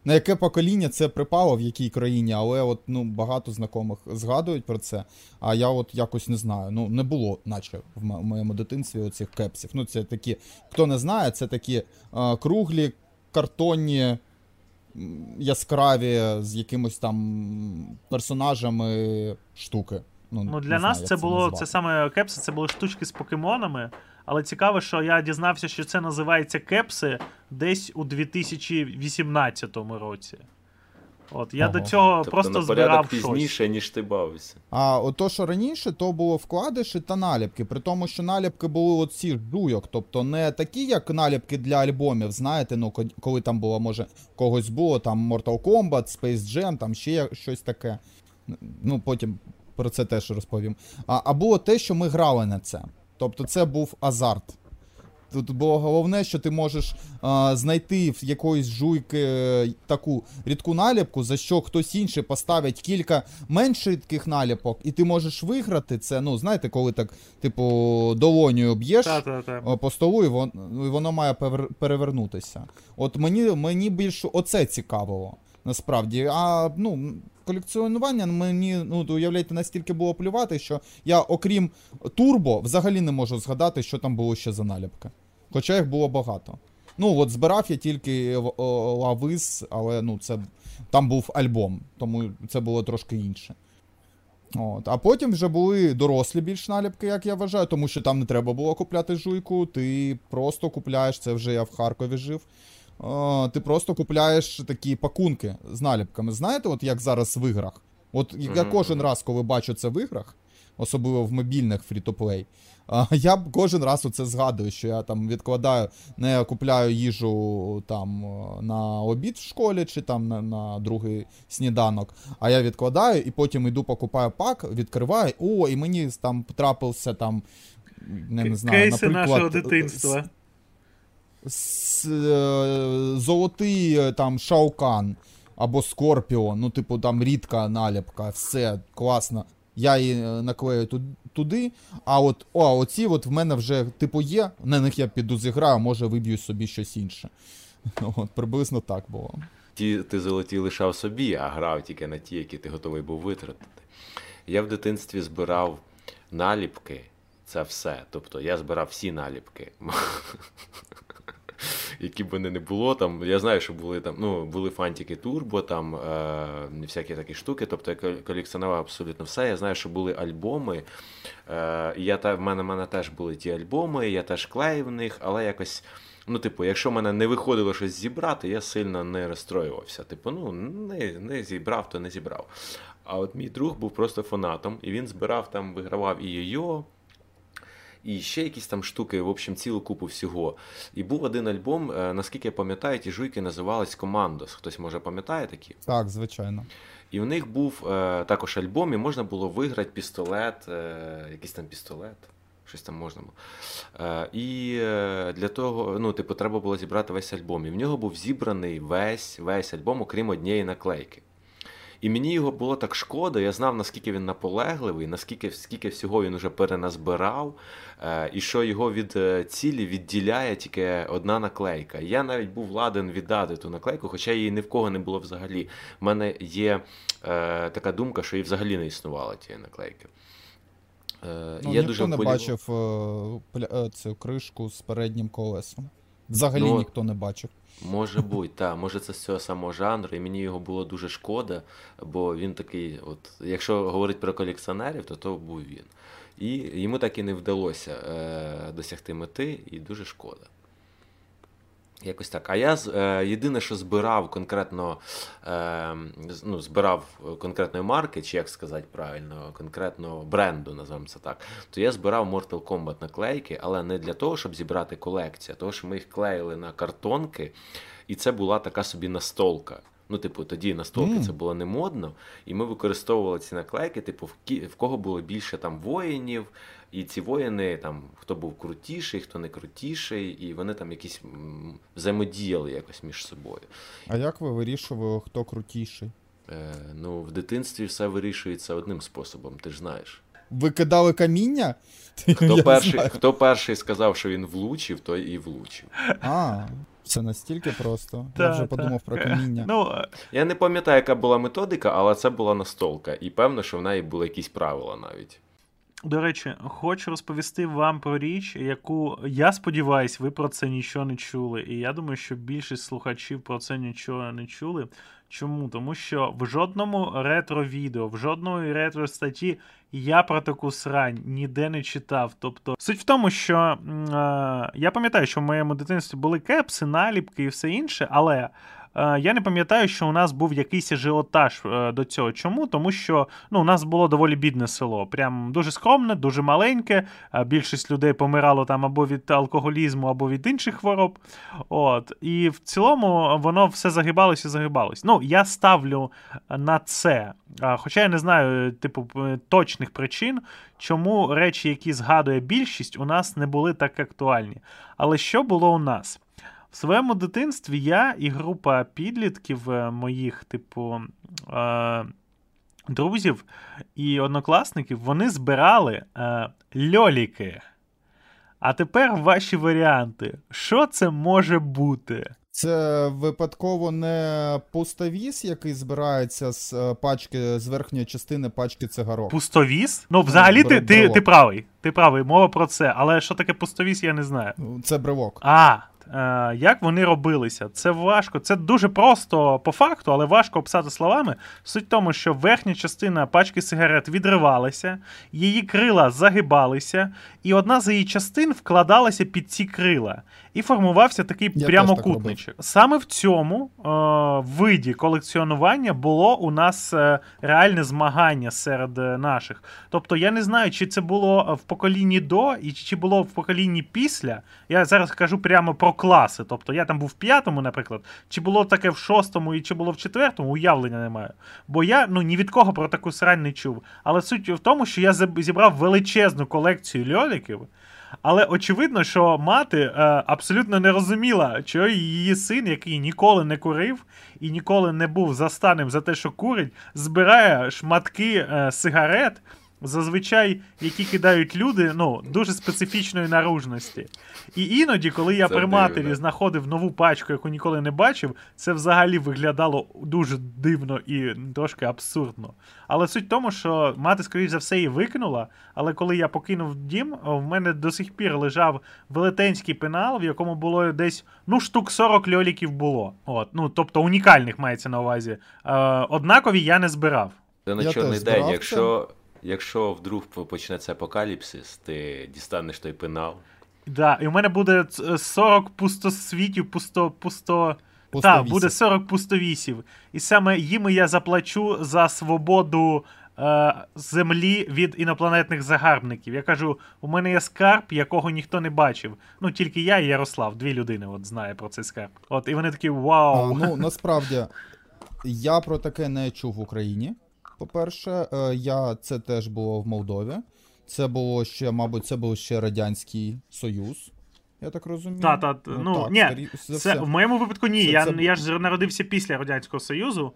на яке покоління це припало, в якій країні, але от ну, багато знайомих згадують про це. А я от якось не знаю. Ну, не було, наче в моєму дитинстві оцих кепсів. Ну, це такі, хто не знає, це такі а, круглі, картонні яскраві з якимось там персонажами штуки. Ну, ну Для нас знаю, це було назвати. це саме кепси, це були штучки з покемонами. Але цікаво, що я дізнався, що це називається кепси десь у 2018 році. От я ага. до цього тобто просто на збирав пізніше, щось. ніж ти бавився. А от то, що раніше, то було вкладиші та наліпки. При тому, що наліпки були оці жуйок, тобто не такі, як наліпки для альбомів, знаєте, ну коли там було, може, когось було там Mortal Kombat, Space Jam, там ще щось таке. Ну, потім про це теж розповім. А, а було те, що ми грали на це. Тобто, це був азарт. Тут було головне, що ти можеш а, знайти в якоїсь жуйки е, таку рідку наліпку, за що хтось інший поставить кілька менш рідких наліпок, і ти можеш виграти це. Ну, знаєте, коли так, типу, долонію б'єш по столу, і воно, і воно має перевернутися. От мені мені більше оце цікавило. Насправді, а ну колекціонування мені ну уявляєте, настільки було плювати, що я, окрім турбо, взагалі не можу згадати, що там було ще за наліпки. Хоча їх було багато. Ну, от збирав я тільки Лавис, але ну, це там був альбом, тому це було трошки інше. От. А потім вже були дорослі більш наліпки, як я вважаю, тому що там не треба було купляти жуйку, ти просто купляєш, це вже я в Харкові жив. Ти просто купляєш такі пакунки з наліпками. Знаєте, от як зараз в іграх? От я кожен раз, коли бачу це в іграх, особливо в мобільних фрі-то-плей, я кожен раз оце згадую, що я там відкладаю, не купляю їжу там на обід в школі чи там на, на другий сніданок. А я відкладаю і потім йду покупаю пак, відкриваю. О, і мені там потрапився там. Не, не знаю, Кейси наприклад, нашого дитинства. Е, золотий е, там Шаукан або Скорпіон, ну, типу, там рідка наліпка, все класно я її е, наклею туди. А от о, оці от в мене вже типу є. На них я піду зіграю, може виб'ю собі щось інше. От, Приблизно так було. Ті ти золоті лишав собі, а грав тільки на ті, які ти готовий був витратити. Я в дитинстві збирав наліпки. Це все. Тобто я збирав всі наліпки. які б вони не було. Там, Я знаю, що були там, ну, були фантики Турбо, там е, всякі такі штуки. Тобто я колекціонував абсолютно все. Я знаю, що були альбоми. Е, я, та, В мене в мене теж були ті альбоми, я теж клеїв в них, але якось. Ну, типу, якщо в мене не виходило щось зібрати, я сильно не розстроювався. Типу, ну, не не зібрав, то не зібрав. А от мій друг був просто фанатом, і він збирав там, вигравав і йо і ще якісь там штуки, в общем, цілу купу всього. І був один альбом, е, наскільки я пам'ятаю, ті жуйки називались Командос. Хтось може пам'ятає такі? Так, звичайно. І в них був е, також альбом, і можна було виграти пістолет, е, якийсь там пістолет. Щось там можна було. Е, і для того, ну, типу, треба було зібрати весь альбом. І в нього був зібраний весь весь альбом, окрім однієї наклейки. І мені його було так шкода, я знав, наскільки він наполегливий, наскільки скільки всього він уже переназбирав, е, і що його від е, цілі відділяє тільки одна наклейка. Я навіть був ладен віддати ту наклейку, хоча її ні в кого не було взагалі. У мене є е, така думка, що її взагалі не існувало тієї наклейки. Е, ну, я Ніхто дуже не бачив е, цю кришку з переднім колесом. Взагалі ну, ніхто не бачив. Може бути, так. Може це з цього самого жанру, і мені його було дуже шкода, бо він такий, от, якщо говорити про колекціонерів, то то був він. І йому так і не вдалося е, досягти мети, і дуже шкода. Якось так. А я е, єдине, що збирав конкретно е, ну, збирав конкретної марки, чи як сказати правильно, конкретно бренду, називаємо це так, то я збирав Mortal Kombat наклейки, але не для того, щоб зібрати колекцію, а того, що ми їх клеїли на картонки, і це була така собі настолка. Ну, типу, тоді настолки mm. це було не модно, і ми використовували ці наклейки, типу, в кого було більше там воїнів, і ці воїни, там, хто був крутіший, хто не крутіший, і вони там якісь взаємодіяли якось між собою. А як ви вирішували, хто крутіший? Е, Ну, в дитинстві все вирішується одним способом, ти ж знаєш. Ви кидали каміння? Хто перший хто перший сказав, що він влучив, той і влучив. А, це настільки просто. Я вже подумав про каміння. Ну, Я не пам'ятаю, яка була методика, але це була настолка. І певно, що в неї були якісь правила навіть. До речі, хочу розповісти вам про річ, яку я сподіваюся, ви про це нічого не чули. І я думаю, що більшість слухачів про це нічого не чули. Чому? Тому що в жодному ретро-відео, в жодної ретро-статті я про таку срань ніде не читав. Тобто, суть в тому, що е, я пам'ятаю, що в моєму дитинстві були кепси, наліпки і все інше, але я не пам'ятаю, що у нас був якийсь ажіотаж е, до цього. Чому? Тому що ну, у нас було доволі бідне село. Прям дуже скромне, дуже маленьке. Е, більшість людей помирало там або від алкоголізму, або від інших хвороб. От. І в цілому воно все загибалося і загибалось. Ну, я ставлю на це. Хоча я не знаю, типу, точних причин, чому речі, які згадує більшість, у нас не були так актуальні. Але що було у нас? В своєму дитинстві я і група підлітків е, моїх, типу, е, друзів і однокласників вони збирали е, льоліки. А тепер ваші варіанти. Що це може бути? Це випадково не пустовіс, який збирається з пачки з верхньої частини пачки цигарок. Пустовіс? Ну, взагалі, ти, ти, ти правий. Ти правий, мова про це. Але що таке пустовіс, я не знаю. Ну, Це брелок. А, як вони робилися? Це важко. Це дуже просто по факту, але важко описати словами. Суть в тому, що верхня частина пачки сигарет відривалася, її крила загибалися, і одна з її частин вкладалася під ці крила. І формувався такий Я прямокутничок. Саме в цьому е, виді колекціонування було у нас е, реальне змагання серед е, наших. Тобто я не знаю, чи це було в поколінні до, і чи було в поколінні після. Я зараз кажу прямо про класи. Тобто я там був в п'ятому, наприклад, чи було таке в шостому і чи було в четвертому, уявлення не маю. Бо я ну ні від кого про таку срань не чув. Але суть в тому, що я зібрав величезну колекцію льоліків. Але очевидно, що мати е, абсолютно не розуміла, що її син, який ніколи не курив і ніколи не був застаним за те, що курить, збирає шматки е, сигарет, зазвичай які кидають люди, ну, дуже специфічної наружності. І іноді, коли я Це при матері дивно. знаходив нову пачку, яку ніколи не бачив, це взагалі виглядало дуже дивно і трошки абсурдно. Але суть в тому, що мати, скоріш за все, її викинула. Але коли я покинув дім, в мене до сих пір лежав велетенський пенал, в якому було десь ну штук 40 льоліків було. От, ну тобто унікальних мається на увазі. Е, однакові я не збирав. Це на Я чорний день. Якщо, якщо вдруг почнеться апокаліпсис, ти дістанеш той пенал. Да, і в мене буде ц- 40 пустосвітів, пусто, пусто. Так, буде 40 пустовісів. І саме їм я заплачу за свободу е, землі від інопланетних загарбників. Я кажу, у мене є скарб, якого ніхто не бачив. Ну, тільки я і Ярослав, дві людини от знає про цей скарб. От, і вони такі А, вау. ну, насправді, я про таке не чув в Україні. По-перше, Е, я це теж було в Молдові. Це було ще, мабуть, це був ще Радянський Союз. Я так розумію. Та, та, та, ну, так, ні, Це, все. в моєму випадку ні. Це- я, це- я ж народився після Радянського Союзу.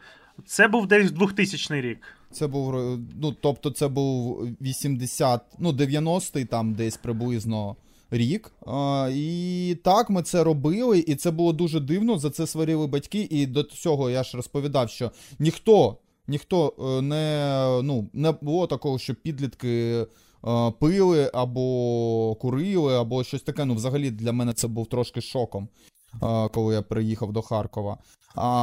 Це був десь 2000 рік. Це був, е, ну, тобто це був 80, ну, 90-й там десь приблизно рік. А, і так, ми це робили, і це було дуже дивно, за це сварили батьки, і до цього я ж розповідав, що ніхто, ніхто е, не, ну, не було такого, що підлітки е, пили або курили, або щось таке. Ну, взагалі для мене це був трошки шоком, е, коли я приїхав до Харкова.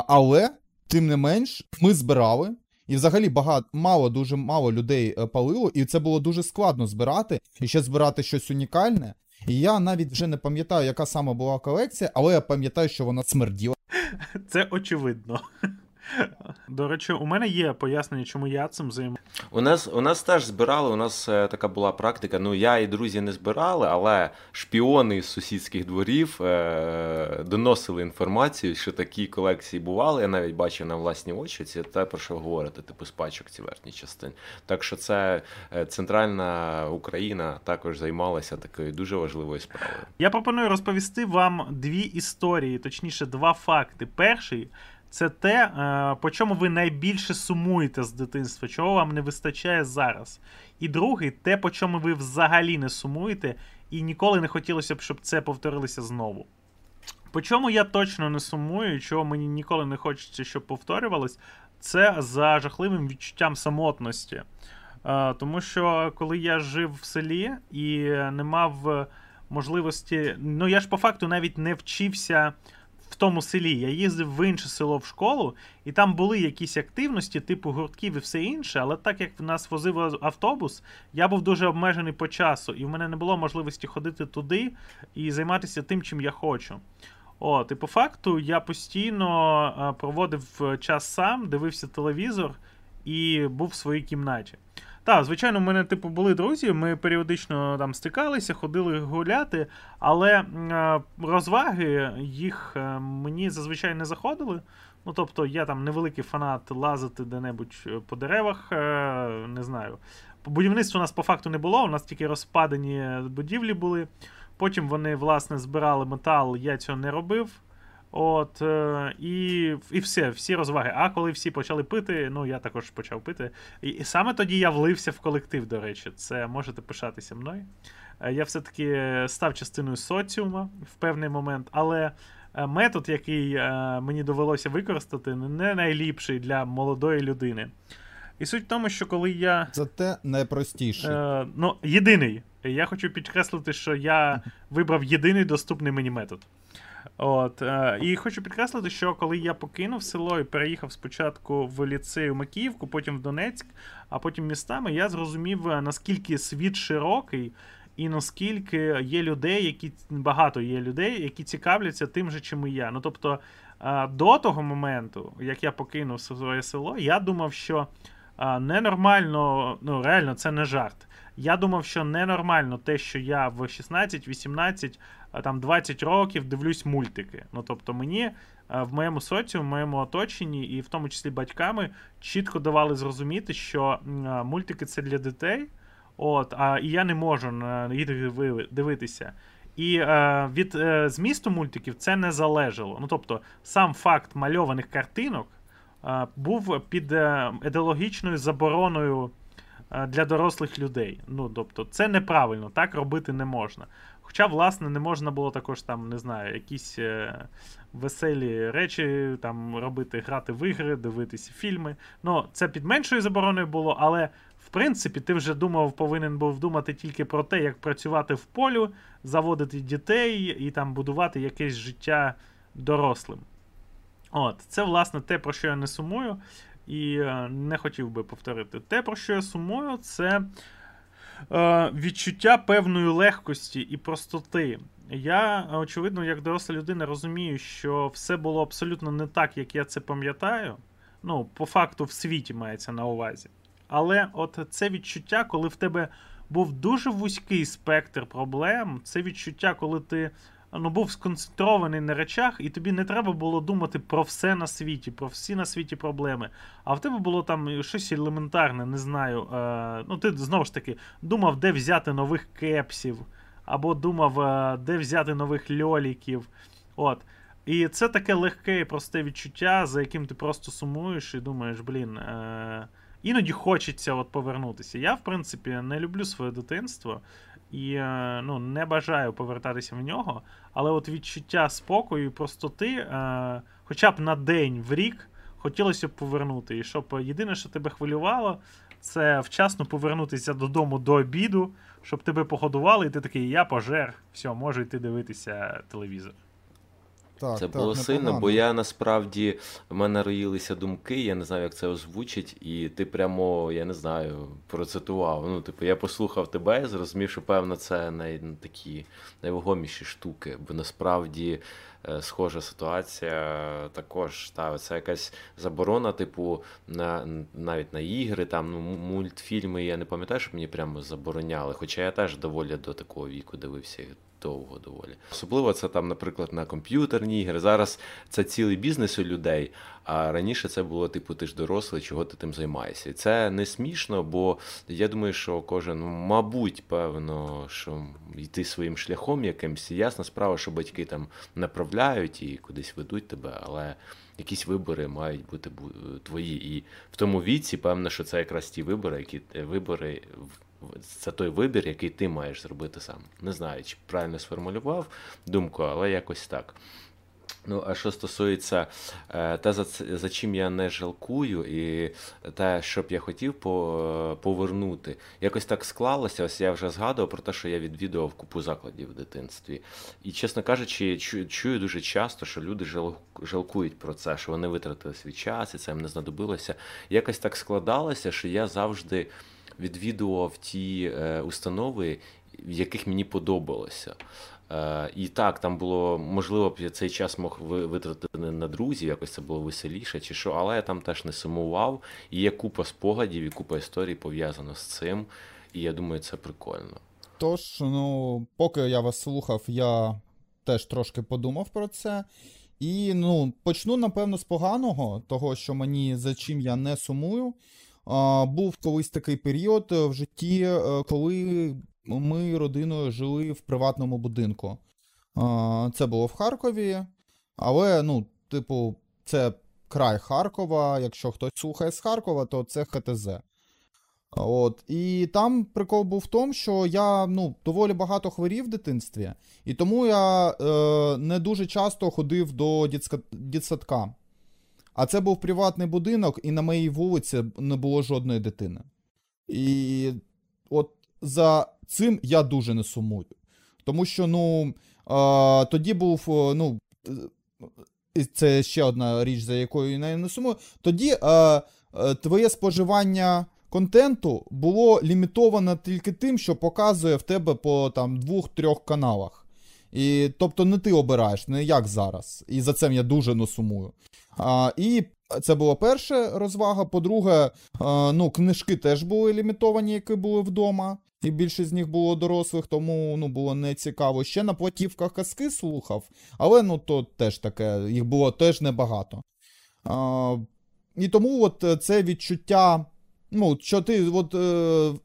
Але, тим не менш, ми збирали. І взагалі багато мало, дуже мало людей палило, і це було дуже складно збирати і ще збирати щось унікальне. І я навіть вже не пам'ятаю, яка саме була колекція, але я пам'ятаю, що вона смерділа. Це очевидно. До речі, у мене є пояснення, чому я цим займаюся. У нас, у нас теж збирали, у нас е, така була практика. Ну, я і друзі не збирали, але шпіони з сусідських дворів е, доносили інформацію, що такі колекції бували. Я навіть бачив на власні очі. Це те, про що ви говорите, типу з пачок ці верхні частини. Так що це е, центральна Україна також займалася такою дуже важливою справою. Я пропоную розповісти вам дві історії, точніше, два факти. Перший це те, е, по чому ви найбільше сумуєте з дитинства, чого вам не вистачає зараз. І другий те, по чому ви взагалі не сумуєте, і ніколи не хотілося б, щоб це повторилося знову. По чому я точно не сумую, чого мені ніколи не хочеться, щоб повторювалось, це за жахливим відчуттям самотності. Е, Тому що коли я жив в селі і не мав е, можливості. Ну, я ж по факту навіть не вчився в тому селі. Я їздив в інше село в школу, і там були якісь активності, типу гуртків і все інше, але так як в нас возив автобус, я був дуже обмежений по часу, і в мене не було можливості ходити туди і займатися тим, чим я хочу. От, і по факту я постійно е, проводив е, час сам, дивився телевізор і був в своїй кімнаті. Так, звичайно, в мене, типу, були друзі, ми періодично там стикалися, ходили гуляти, але е, розваги їх е, мені зазвичай не заходили. Ну, тобто, я там невеликий фанат лазити де-небудь е, по деревах, не знаю. Будівництва у нас по факту не було, у нас тільки розпадані будівлі були. Потім вони, власне, збирали метал, я цього не робив. От, е, і, і все, всі розваги. А коли всі почали пити, ну я також почав пити. І, і саме тоді я влився в колектив, до речі. Це можете пишатися мною. Е, Я все-таки став частиною соціума в певний момент, але е, метод, який мені довелося використати, не найліпший для молодої людини. І суть в тому, що коли я. Зате найпростіший. Е, ну, єдиний. Я хочу підкреслити, що я вибрав єдиний доступний мені метод. От, е, І хочу підкреслити, що коли я покинув село і переїхав спочатку в ліцею Макіївку, потім в Донецьк, а потім містами, я зрозумів, е, наскільки світ широкий, і наскільки є людей, які багато є людей, які цікавляться тим же, чим і я. Ну тобто, е, до того моменту, як я покинув своє село, я думав, що ненормально, ну реально, це не жарт. Я думав, що ненормально те, що я в 16, 18, там 20 років дивлюсь мультики. Ну тобто, мені в моєму соціумі, в моєму оточенні, і в тому числі батьками, чітко давали зрозуміти, що мультики це для дітей. От, а і я не можу їх дивитися. І е, від е, змісту мультиків це не залежало. Ну тобто, сам факт мальованих картинок е, був під е, ідеологічною забороною е, для дорослих людей. Ну тобто, це неправильно, так робити не можна. Хоча, власне, не можна було також там, не знаю, якісь е, веселі речі там робити, грати в ігри, дивитися фільми. Ну, це під меншою забороною було, але в принципі, ти вже думав, повинен був думати тільки про те, як працювати в полю, заводити дітей і там будувати якесь життя дорослим. От, Це, власне, те, про що я не сумую, і е, не хотів би повторити. Те, про що я сумую, це е, відчуття певної легкості і простоти. Я, очевидно, як доросла людина, розумію, що все було абсолютно не так, як я це пам'ятаю. Ну, по факту, в світі мається на увазі. Але от це відчуття, коли в тебе був дуже вузький спектр проблем, це відчуття, коли ти ну, був сконцентрований на речах, і тобі не треба було думати про все на світі, про всі на світі проблеми. А в тебе було там щось елементарне, не знаю. Е, ну, ти знову ж таки думав, де взяти нових кепсів, або думав, е, де взяти нових льоліків. От. І це таке легке і просте відчуття, за яким ти просто сумуєш і думаєш, блін. Е, іноді хочеться от повернутися. Я, в принципі, не люблю своє дитинство і е, ну, не бажаю повертатися в нього. Але от відчуття спокою і простоти, е, хоча б на день в рік, хотілося б повернути. І щоб єдине, що тебе хвилювало, це вчасно повернутися додому до обіду, щоб тебе погодували, і ти такий, я пожер, все, можу йти дивитися телевізор. Так, Це так, було сильно, бо я насправді в мене роїлися думки, я не знаю, як це озвучить, і ти прямо, я не знаю, процитував. Ну, типу, я послухав тебе і зрозумів, що певно це най, такі найвагоміші штуки, бо насправді е, схожа ситуація також та, це якась заборона, типу, на навіть на ігри, там ну, мультфільми. Я не пам'ятаю, що мені прямо забороняли. Хоча я теж доволі до такого віку дивився довго доволі. Особливо це там, наприклад, на комп'ютерні ігри. Зараз це цілий бізнес у людей. А раніше це було типу, ти ж дорослий, чого ти тим займаєшся. І це не смішно, бо я думаю, що кожен, мабуть, певно, що йти своїм шляхом якимсь. Ясна справа, що батьки там направляють і кудись ведуть тебе, але. Якісь вибори мають бути твої. І в тому віці, певно, що це якраз ті вибори, які вибори це той вибір, який ти маєш зробити сам. Не знаю, чи правильно сформулював думку, але якось так. Ну, а що стосується те, за за чим я не жалкую, і те, що б я хотів повернути, якось так склалося. Ось я вже згадував про те, що я відвідував купу закладів в дитинстві. І, чесно кажучи, чую дуже часто, що люди жалкують про це, що вони витратили свій час, і це їм не знадобилося. Якось так складалося, що я завжди відвідував ті е, установи, в яких мені подобалося. Е, і так, там було можливо б я цей час мог витратити на друзів, якось це було веселіше, чи що, але я там теж не сумував. І є купа спогадів і купа історій пов'язано з цим. І я думаю, це прикольно. Тож, ну, поки я вас слухав, я теж трошки подумав про це. І ну, почну, напевно, з поганого, того, що мені за чим я не сумую. Був колись такий період е, в житті, е, коли ми родиною жили в приватному будинку. Це було в Харкові, але, ну, типу, це край Харкова. Якщо хтось слухає з Харкова, то це ХТЗ. От. І там прикол був в тому, що я ну, доволі багато хворів в дитинстві, і тому я е, не дуже часто ходив до дітска, дитсадка. А це був приватний будинок, і на моїй вулиці не було жодної дитини. І от за цим я дуже не сумую. Тому що, ну, е, тоді був, е, ну, це ще одна річ, за якою я не сумую. Тоді е, е, твоє споживання контенту було лімітовано тільки тим, що показує в тебе по там двох-трьох каналах. І, Тобто не ти обираєш, не як зараз. І за це я дуже не сумую. А, І це була перша розвага. По-друге, ну, книжки теж були лімітовані, які були вдома. І більшість з них було дорослих, тому ну, було не цікаво. Ще на платівках казки слухав, але ну, то теж таке, їх було теж небагато. А, І тому от це відчуття. Ну, що ти от, е,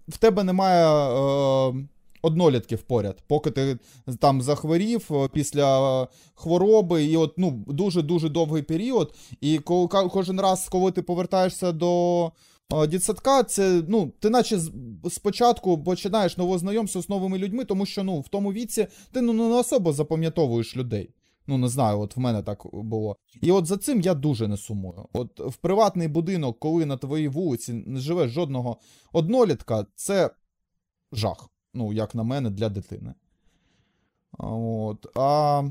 в тебе немає е, однолітків поряд, поки ти там захворів е, після хвороби, і от ну, дуже-дуже довгий період. І коли, кожен раз, коли ти повертаєшся до е, дітсадка, це ну, ти наче спочатку починаєш нове знайомство з новими людьми, тому що ну, в тому віці ти ну, не особо запам'ятовуєш людей. Ну, не знаю, от в мене так було. І от за цим я дуже не сумую. От в приватний будинок, коли на твоїй вулиці не живе жодного однолітка, це жах. Ну, як на мене, для дитини. От. А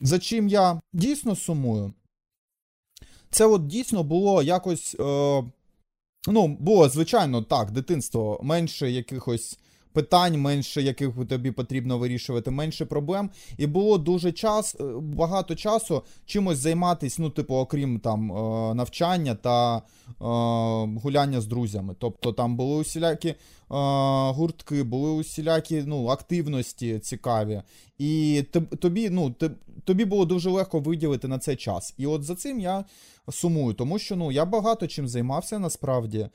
за чим я дійсно сумую? Це от дійсно було якось. Е, Ну, було, звичайно, так, дитинство менше якихось питань, менше яких тобі потрібно вирішувати, менше проблем. І було дуже час, е, багато часу чимось займатися, ну, типу, окрім там е, навчання та е, гуляння з друзями. Тобто там були усілякі гуртки, були усілякі ну, активності цікаві. І тобі ну, тобі було дуже легко виділити на це час. І от за цим я сумую, тому що ну, я багато чим займався насправді.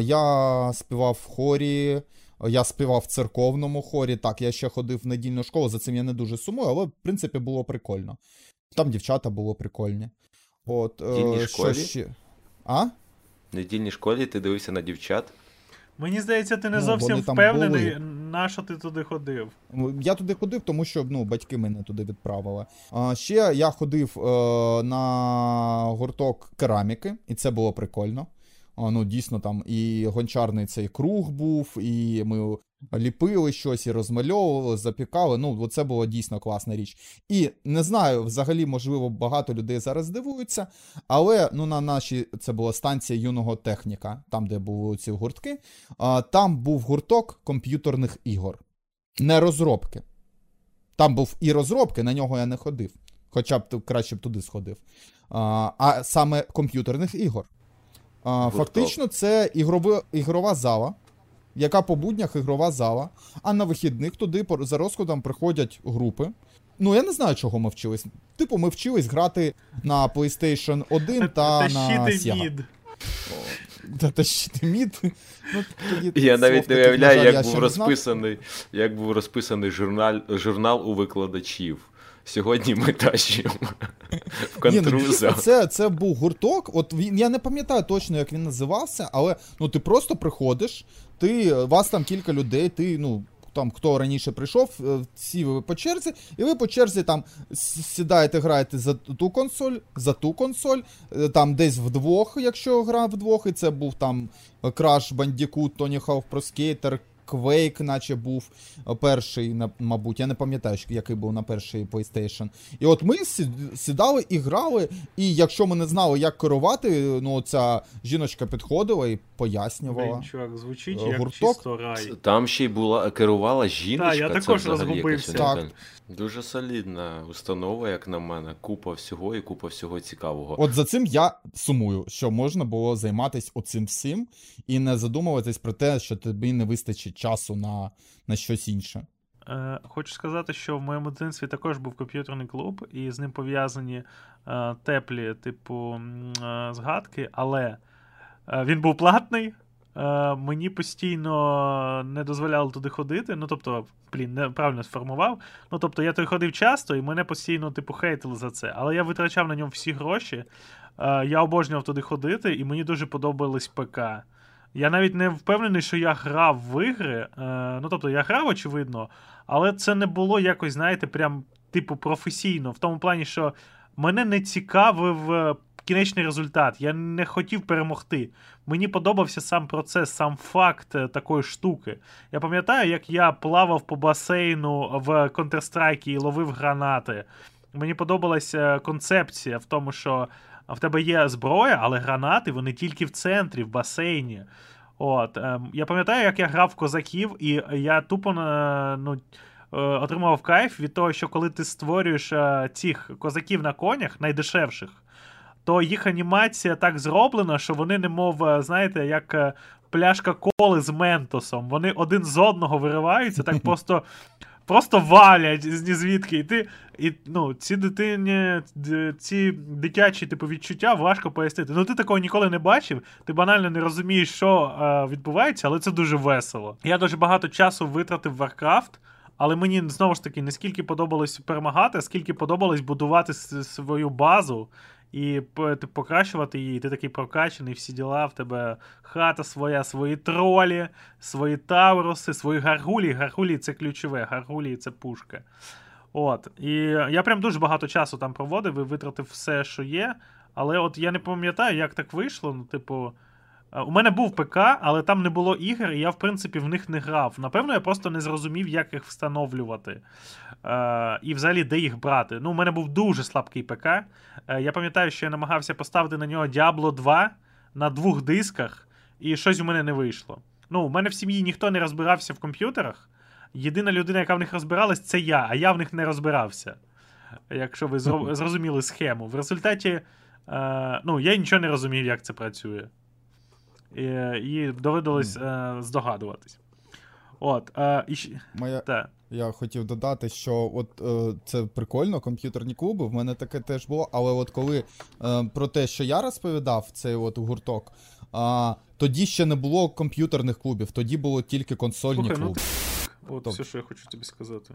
Я співав в хорі. Я співав в церковному хорі. Так, я ще ходив в недільну школу, за цим я не дуже сумую, але в принципі було прикольно. Там дівчата було прикольні. От, е, школі? ще? А? В недільній школі ти дивився на дівчат? Мені здається, ти не ну, зовсім впевнений, на що ти туди ходив. Ну, я туди ходив, тому що ну, батьки мене туди відправили. А, Ще я ходив е, на гурток кераміки, і це було прикольно. Ну, дійсно, там і гончарний цей круг був, і ми ліпили щось, і розмальовували, запікали. Ну, це була дійсно класна річ. І не знаю, взагалі, можливо, багато людей зараз дивуються, але ну, на нашій це була станція юного техніка, там, де були ці гуртки. Там був гурток комп'ютерних ігор, не розробки. Там був і розробки, на нього я не ходив. Хоча б краще б туди сходив. А саме комп'ютерних ігор. А, Фактично, це ігрови, ігрова зала, яка по буднях ігрова зала, а на вихідних туди за розкладом приходять групи. Ну, я не знаю, чого ми вчились. Типу, ми вчились грати на PlayStation 1 та на Sega. мід. Та тащити мід. Ну, тоді Я навіть не уявляю, як був розписаний, як був розписаний журнал, журнал у викладачів. Сьогодні ми тащимо в контруза. Ну, це це був гурток. От він я не пам'ятаю точно, як він називався, але ну ти просто приходиш, ти вас там кілька людей, ти ну. Там, хто раніше прийшов, е, всі ви по черзі, і ви по черзі там сідаєте, граєте за ту консоль, за ту консоль, е, там десь вдвох, якщо гра вдвох, і це був там Crash Bandicoot, Tony Hawk Pro Skater, Quake, наче був перший, мабуть, я не пам'ятаю, який був на перший PlayStation. І от ми сідали і грали, і якщо ми не знали, як керувати, ну ця жіночка підходила і пояснювала. Блин, чувак, звучить е, як гурток. чисто рай. Там ще й була керувала жіночка. Так, я також розгубився. Так. Дуже солідна установа, як на мене. Купа всього і купа всього цікавого. От за цим я сумую, що можна було займатися оцим всім і не задумуватись про те, що тобі не вистачить часу на, на щось інше. Е, Хочу сказати, що в моєму дитинстві також був комп'ютерний клуб, і з ним пов'язані е, теплі, типу, е, згадки, але е, він був платний. Е, мені постійно не дозволяли туди ходити. Ну, тобто, блін, неправильно сформував. Ну, тобто, я туди ходив часто, і мене постійно, типу, хейтили за це. Але я витрачав на ньому всі гроші. Е, я обожнював туди ходити, і мені дуже подобались ПК. Я навіть не впевнений, що я грав в ігри. Е, ну, тобто, я грав, очевидно, але це не було якось, знаєте, прям, типу, професійно. В тому плані, що мене не цікавив кінечний результат. Я не хотів перемогти. Мені подобався сам процес, сам факт е, такої штуки. Я пам'ятаю, як я плавав по басейну в Counter-Strike і ловив гранати. Мені подобалася концепція в тому, що в тебе є зброя, але гранати вони тільки в центрі, в басейні. От, ем, Я пам'ятаю, як я грав в козаків, і я тупо е, ну, е, отримав кайф від того, що коли ти створюєш е, цих козаків на конях, найдешевших, то їх анімація так зроблена, що вони, немов, знаєте, як пляшка коли з ментосом. Вони один з одного вириваються, так просто просто валять з звідки. І ти, і, ну, ці дитині, ці дитячі типу, відчуття важко пояснити. Ну, ти такого ніколи не бачив, ти банально не розумієш, що е, відбувається, але це дуже весело. Я дуже багато часу витратив в Warcraft. Але мені знову ж таки не скільки подобалось перемагати, а скільки подобалось будувати свою базу і покращувати її. Ти такий прокачаний, всі діла, в тебе хата своя, свої тролі, свої тавруси, свої гаргулі. Гаргулі це ключове, гаргулі це пушка. От. І я прям дуже багато часу там проводив і витратив все, що є. Але от я не пам'ятаю, як так вийшло. Ну, типу. Е, у мене був ПК, але там не було ігор, і я, в принципі, в них не грав. Напевно, я просто не зрозумів, як їх встановлювати. Е, І взагалі, де їх брати. Ну, у мене був дуже слабкий ПК. Е, Я пам'ятаю, що я намагався поставити на нього Diablo 2 на двох дисках, і щось у мене не вийшло. Ну, у мене в сім'ї ніхто не розбирався в комп'ютерах. Єдина людина, яка в них розбиралась, це я, а я в них не розбирався. Якщо ви зрозуміли схему. В результаті, е, ну, я нічого не розумів, як це працює і і доводилось е, здогадуватись. От, е, і... Моя... Та. Я хотів додати, що от е, це прикольно, комп'ютерні клуби. В мене таке теж було. Але от коли е, про те, що я розповідав, цей от гурток, е, тоді ще не було комп'ютерних клубів, тоді було тільки консольні Слухай, ну, клуби. Ну, от Тоб... все, що я хочу тобі сказати.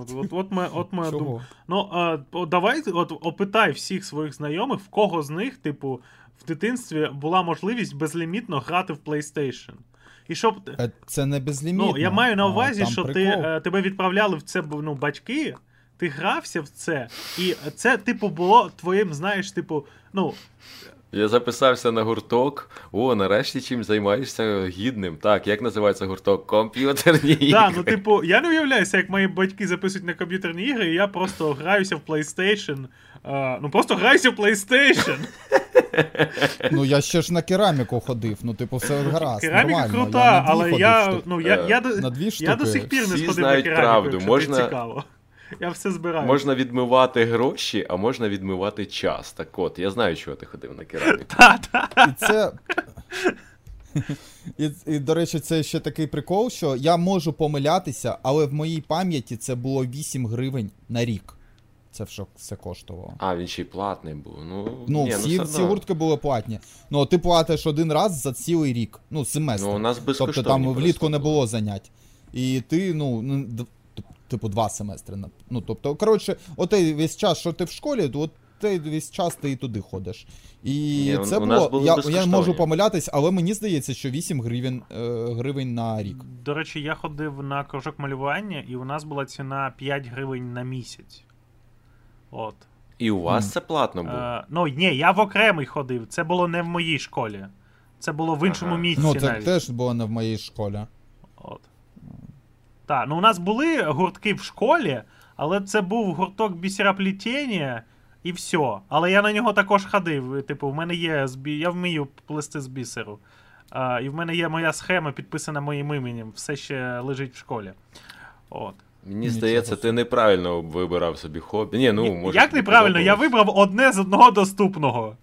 От от, от, моя, от моя думка. Ну, а, давай от опитай всіх своїх знайомих, в кого з них, типу, в дитинстві була можливість безлімітно грати в PlayStation. І щоб... Е, це не безлімітно. Ну, Я маю на увазі, а, що ти, е, тебе відправляли в це ну, батьки, ти грався в це, і це, типу, було твоїм, знаєш, типу, ну. Я записався на гурток. О, нарешті чим займаєшся гідним. Так, як називається гурток? Комп'ютерні ігри. Так, ну типу, я не уявляюся, як мої батьки записують на комп'ютерні ігри, і я просто граюся в PlayStation. Ну просто граюся в PlayStation. Ну, я ще ж на кераміку ходив, ну, типу, все гаразд. Кераміка нормально. крута, я але я ну, я, я, на дві я до сих пір не Всі сходив на кераміку, правду. якщо можна... цікаво. Я все збираю. Можна відмивати гроші, а можна відмивати час. Так от, я знаю, чого ти ходив на кераміку. І це. І, і, до речі, це ще такий прикол, що я можу помилятися, але в моїй пам'яті це було 8 гривень на рік це що все коштувало. А, він ще й платний був. Ну, ну ні, всі ну, всі гуртки були платні. Ну, ти платиш один раз за цілий рік, ну, семестр. Ну, у нас Тобто там влітку не було занять. І ти, ну, типу, два семестри. Ну, тобто, коротше, отей весь час, що ти в школі, от ти весь час ти і туди ходиш. І Ні, це було. Я я можу помилятись, але мені здається, що 8 гривень е, гривень на рік. До речі, я ходив на кружок малювання, і у нас була ціна 5 гривень на місяць. От. І у вас mm. це платно було? Е, ну, ні, я в окремий ходив. Це було не в моїй школі. Це було в іншому ага. місці. Ну, це навіть. теж було не в моїй школі. От. Так, ну у нас були гуртки в школі, але це був гурток бісероплетіння і все. Але я на нього також ходив. Типу, в мене є я вмію плести з бісеру. А, І в мене є моя схема, підписана моїм іменем. Все ще лежить в школі. От. Мені здається, ти неправильно вибирав собі хобі. Ні, ну, може, Як неправильно? Я вибрав одне з одного доступного.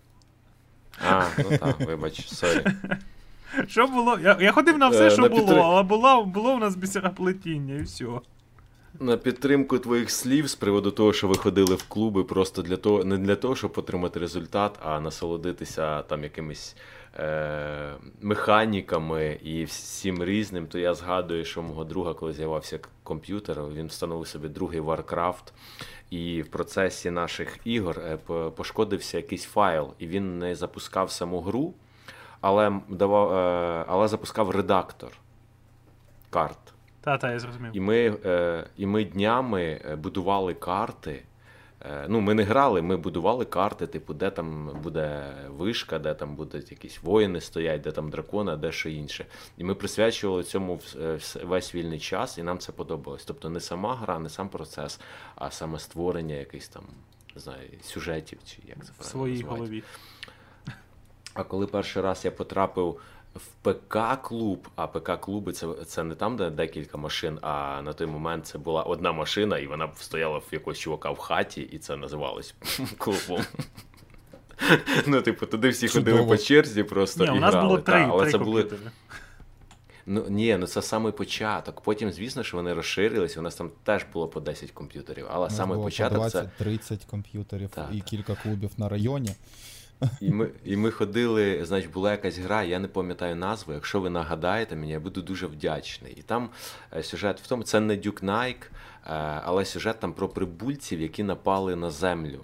А, ну так, вибач, sorry. Що було? Я я ходив на все, е, що на було, підтр... але було було в нас бісероплетіння і все. На підтримку твоїх слів з приводу того, що ви ходили в клуби просто для того, не для того, щоб отримати результат, а насолодитися там якимись е, механіками і всім різним, то я згадую, що мого друга, коли з'явився комп'ютер, він встановив собі другий Warcraft, і в процесі наших ігор е, пошкодився якийсь файл, і він не запускав саму гру. але давав, е, але запускав редактор карт. Та, та, я зрозумів. І ми, е, і ми днями будували карти. Е, Ну, ми не грали, ми будували карти, типу, де там буде вишка, де там будуть якісь воїни стоять, де там дракони, а де що інше. І ми присвячували цьому е, весь вільний час, і нам це подобалось. Тобто не сама гра, не сам процес, а саме створення якихось там, не знаю, сюжетів, чи як це В правильно своїй назвати. голові. А коли перший раз я потрапив в ПК-клуб, а ПК-клуби це, це не там, де декілька машин, а на той момент це була одна машина, і вона стояла в якогось чувака в хаті, і це називалось клубом. Ну, типу, туди всі ходили по черзі просто. І нас грали. було три, але це були. Ну ні, ну це самий початок. Потім, звісно, що вони розширилися. У нас там теж було по 10 комп'ютерів, але саме було по початок це 20-30 комп'ютерів Так, і так. кілька клубів на районі. І ми, і ми ходили, значить, була якась гра, я не пам'ятаю назву. Якщо ви нагадаєте мені, я буду дуже вдячний. І там е, сюжет в тому, це не Дюк Найк, е, але сюжет там про прибульців, які напали на землю.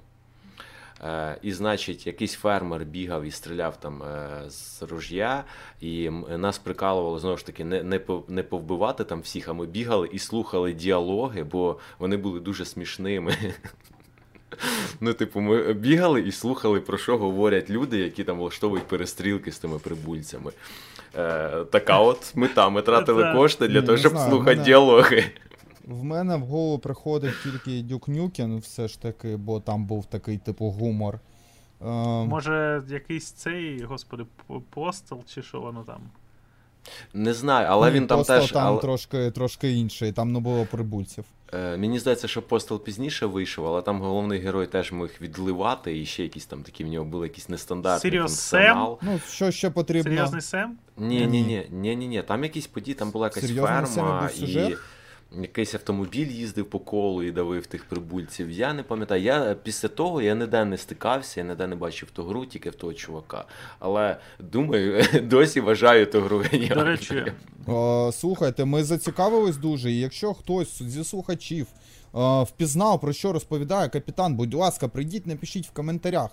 Е, І, значить, якийсь фермер бігав і стріляв там з ружя, і нас прикалувало знову ж таки не, не, не повбивати там всіх, а ми бігали і слухали діалоги, бо вони були дуже смішними. Ну, типу, ми бігали і слухали, про що говорять люди, які там влаштовують перестрілки з тими прибульцями. Е, така от мета. Ми тратили Це- кошти для Ні, того, щоб знаю, слухати мене- діалоги. В мене в голову приходить тільки Дюк Нюкен, все ж таки, бо там був такий типу гумор. Е, Може, якийсь цей, господи, постел, чи що воно там. Не знаю, але ні, він там просто теж. там але- трошки, трошки інший, там не було прибульців. Е, Мені здається, що постел пізніше вийшов, але там головний герой теж міг відливати, і ще якісь там такі в нього були якісь нестандартні Серйоз, функціонал. Ну, що ще потрібно? Серйозний Сем? Ні, ні, ні, ні, ні, ні. Там якісь події, там була якась Серйозний ферма Сем був сюжет? Якийсь автомобіль їздив по колу і давив тих прибульців. Я не пам'ятаю. Я е, після того я ніде не стикався, я ніде не бачив ту гру, тільки в того чувака. Але думаю, досі вважаю ту гру До речі, Е, слухайте, ми зацікавились дуже, і якщо хтось зі слухачів е, впізнав, про що розповідає капітан, будь ласка, прийдіть, напишіть в коментарях.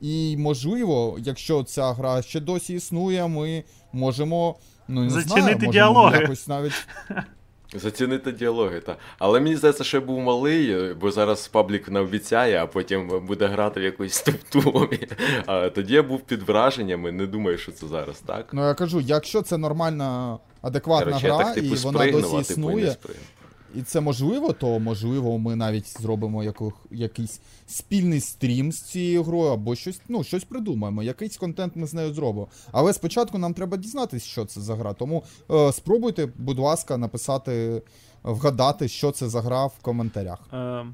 І можливо, якщо ця гра ще досі існує, ми можемо. Ну, не Зацінити знаю, можемо діалоги. якось навіть Зацінити діалоги, так. Але мені здається, що я був малий, бо зараз паблік не обіцяє, а потім буде грати в якусь топтумі. А тоді я був під враженнями, не думаю, що це зараз, так? Ну я кажу, якщо це нормальна, адекватна Короче, гра, так, типу, і вона досі типу, існує. І це можливо, то можливо ми навіть зробимо яких, якийсь спільний стрім з цією грою, або щось, ну, щось придумаємо. Якийсь контент ми з нею зробимо. Але спочатку нам треба дізнатися, що це за гра. Тому е, спробуйте, будь ласка, написати, вгадати, що це за гра в коментарях. е,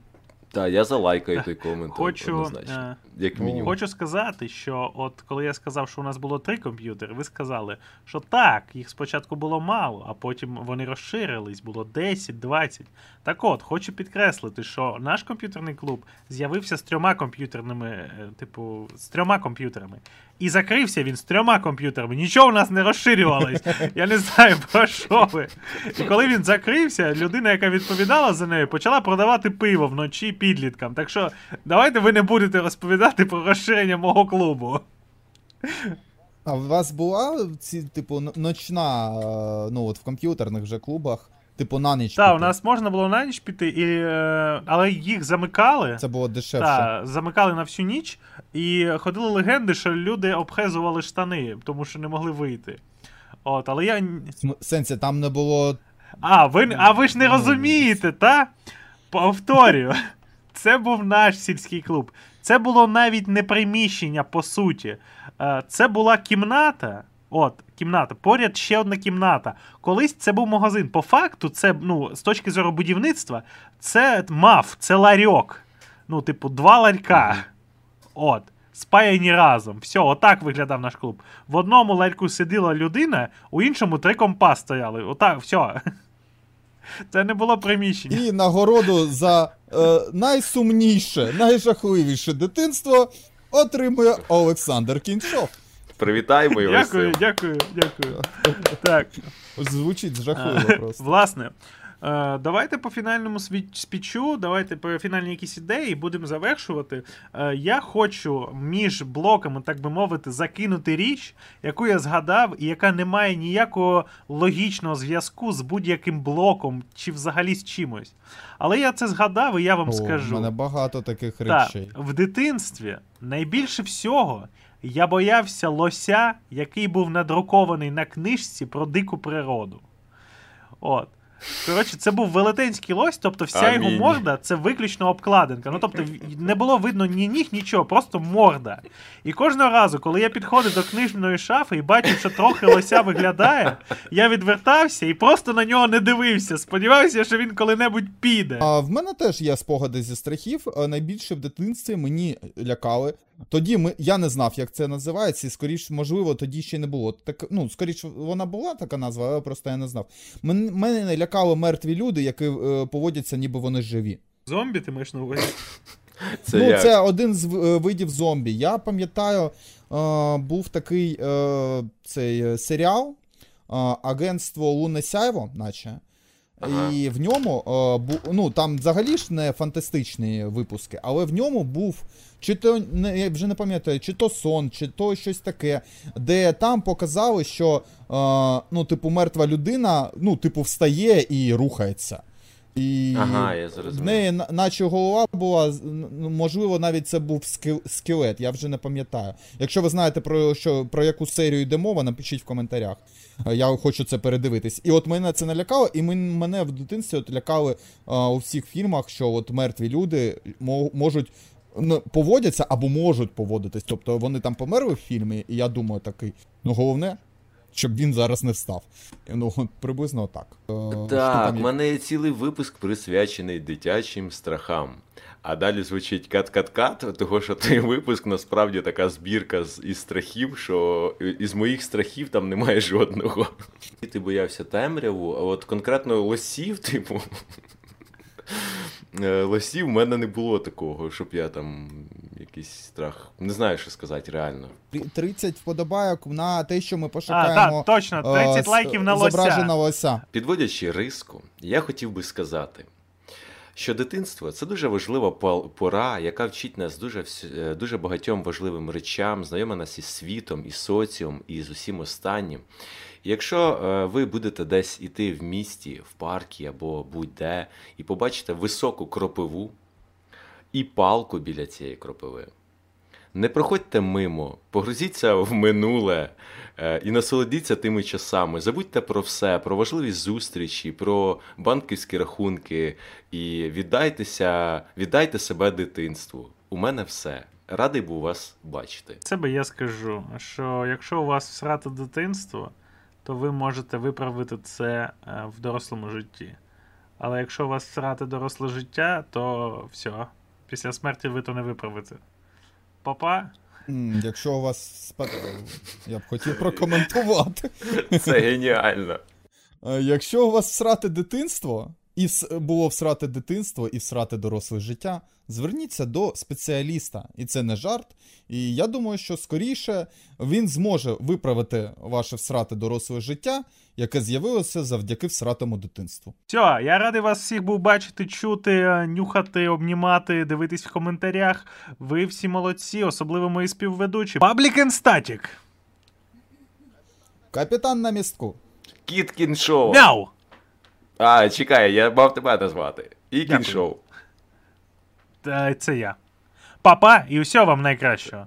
Так, я залайкаю той комент. хочу, однозначно. е, Як мінімум. хочу сказати, що от коли я сказав, що у нас було три комп'ютери, ви сказали, що так, їх спочатку було мало, а потім вони розширились, було 10, 20. Так от, хочу підкреслити, що наш комп'ютерний клуб з'явився з трьома комп'ютерними, е, типу, з трьома комп'ютерами. І закрився він з трьома комп'ютерами. Нічого у нас не розширювалось. Я не знаю про що ви. І коли він закрився, людина, яка відповідала за нею, почала продавати пиво вночі підліткам. Так що давайте ви не будете розповідати про розширення мого клубу. А у вас була ці, типу, ночна, е, ну от в комп'ютерних вже клубах, типу на ніч. Так, у нас можна було на ніч піти, і, е, але їх замикали. Це було дешевше. Так, замикали на всю ніч, і ходили легенди, що люди обхезували штани, тому що не могли вийти. От, але я. сенсі, там не було. А, ви, а ви ж не Ну, розумієте, та? Повторюю. Це був наш сільський клуб. Це було навіть не приміщення, по суті. Е, Це була кімната. От, кімната. Поряд ще одна кімната. Колись це був магазин. По факту, це, ну, з точки зору будівництва, це мав, це ларьок. Ну, типу, два ларька. От. Спаяні разом. Все, отак виглядав наш клуб. В одному ларьку сиділа людина, у іншому три компа стояли. Отак, все. Це не було приміщення. І нагороду за е, найсумніше, найжахливіше дитинство отримує Олександр Кіншов. Привітаємо його. Дякую, дякую, дякую. Так, Звучить жахливо просто. власне, Е, давайте по фінальному спічу, давайте по фінальні якісь ідеї будемо завершувати. Е, я хочу між блоками, так би мовити, закинути річ, яку я згадав, і яка не має ніякого логічного зв'язку з будь-яким блоком чи взагалі з чимось. Але я це згадав, і я вам О, скажу. У мене багато таких Так, речей. в дитинстві найбільше всього я боявся лося, який був надрукований на книжці про дику природу. От. Коротше, це був велетенський лось, тобто вся його морда це виключно обкладинка. Ну тобто не було видно ні ніг, нічого, просто морда. І кожного разу, коли я підходив до книжної шафи і бачив, що трохи лося виглядає, я відвертався і просто на нього не дивився. Сподівався, що він коли-небудь піде. А в мене теж є спогади зі страхів. Е, Найбільше в дитинстві мені лякали. Тоді ми, я не знав, як це називається, і скоріш, можливо, тоді ще не було. Так, ну, скоріш, вона була така назва, але просто я не знав. Мен, мене лякали мертві люди, які е, поводяться, ніби вони живі. Зомбі, ти маєш на увазі? Це ну, як? це один з е, видів зомбі. Я пам'ятаю, е, був такий е, цей е, серіал е, Агентство Лунне Сяйво, наче. Ага. І в ньому е, ну там взагалі ж не фантастичні випуски, але в ньому був чи то я вже не пам'ятаю, чи то сон, чи то щось таке, де там показали, що е, ну, типу, мертва людина, ну, типу, встає і рухається. І Ага, я в неї наче голова була, ну, можливо, навіть це був скелет, я вже не пам'ятаю. Якщо ви знаєте про що про яку серію йде мова, напишіть в коментарях. Е, Я хочу це передивитись. І от мене це налякало, і мен- мене в дитинстві от лякали а, у всіх фільмах, що от мертві люди можуть ну, поводяться або можуть поводитись. Тобто вони там померли в фільмі, і я думаю такий. Ну головне, щоб він зараз не встав. Ну, приблизно так. Е, Так, там в мене є цілий випуск присвячений дитячим страхам. А далі звучить cut-cut-cut, того що той випуск насправді така збірка з із страхів, що із моїх страхів там немає жодного. Ти боявся темряву, а от конкретно лосів, типу. е, Лосів в мене не було такого, щоб я там якийсь страх. Не знаю, що сказати реально. 30 вподобайок на те, що ми А, пошукаємо. так, точно, 30 е, лайків на Зображена лося. лося. Підводячи риску, я хотів би сказати, що дитинство це дуже важлива пора, яка вчить нас дуже, е, дуже багатьом важливим речам, знайома нас із світом, із соціум, і з усім останнім. Якщо е, ви будете десь іти в місті, в паркі або будь-де, і побачите високу кропиву і палку біля цієї кропиви, не проходьте мимо, погрузіться в минуле е, і насолодіться тими часами. Забудьте про все, про важливі зустрічі, про банківські рахунки і віддайтеся, віддайте себе дитинству. У мене все. Радий був вас бачити. Це би я скажу, що якщо у вас всрате дитинство, то ви можете виправити це е, в дорослому житті. Але якщо у вас всрате доросле життя, то все. Після смерті ви то не виправите. Папа? Якщо у вас я б хотів прокоментувати. Це геніально. Е, Якщо у вас срати дитинство, і було всрате дитинство і всрате доросле життя, зверніться до спеціаліста. І це не жарт. І я думаю, що скоріше він зможе виправити ваше всрате доросле життя, яке з'явилося завдяки всратому дитинству. Все, я радий вас всіх був бачити, чути, нюхати, обнімати, дивитись в коментарях. Ви всі молодці, особливо мої співведучі. Public and Капітан на містку. Кіт кіншоу. Мяу! А, чекай, я мав тебе назвати. І кіншоу. Це я. Папа, і усього вам найкращого.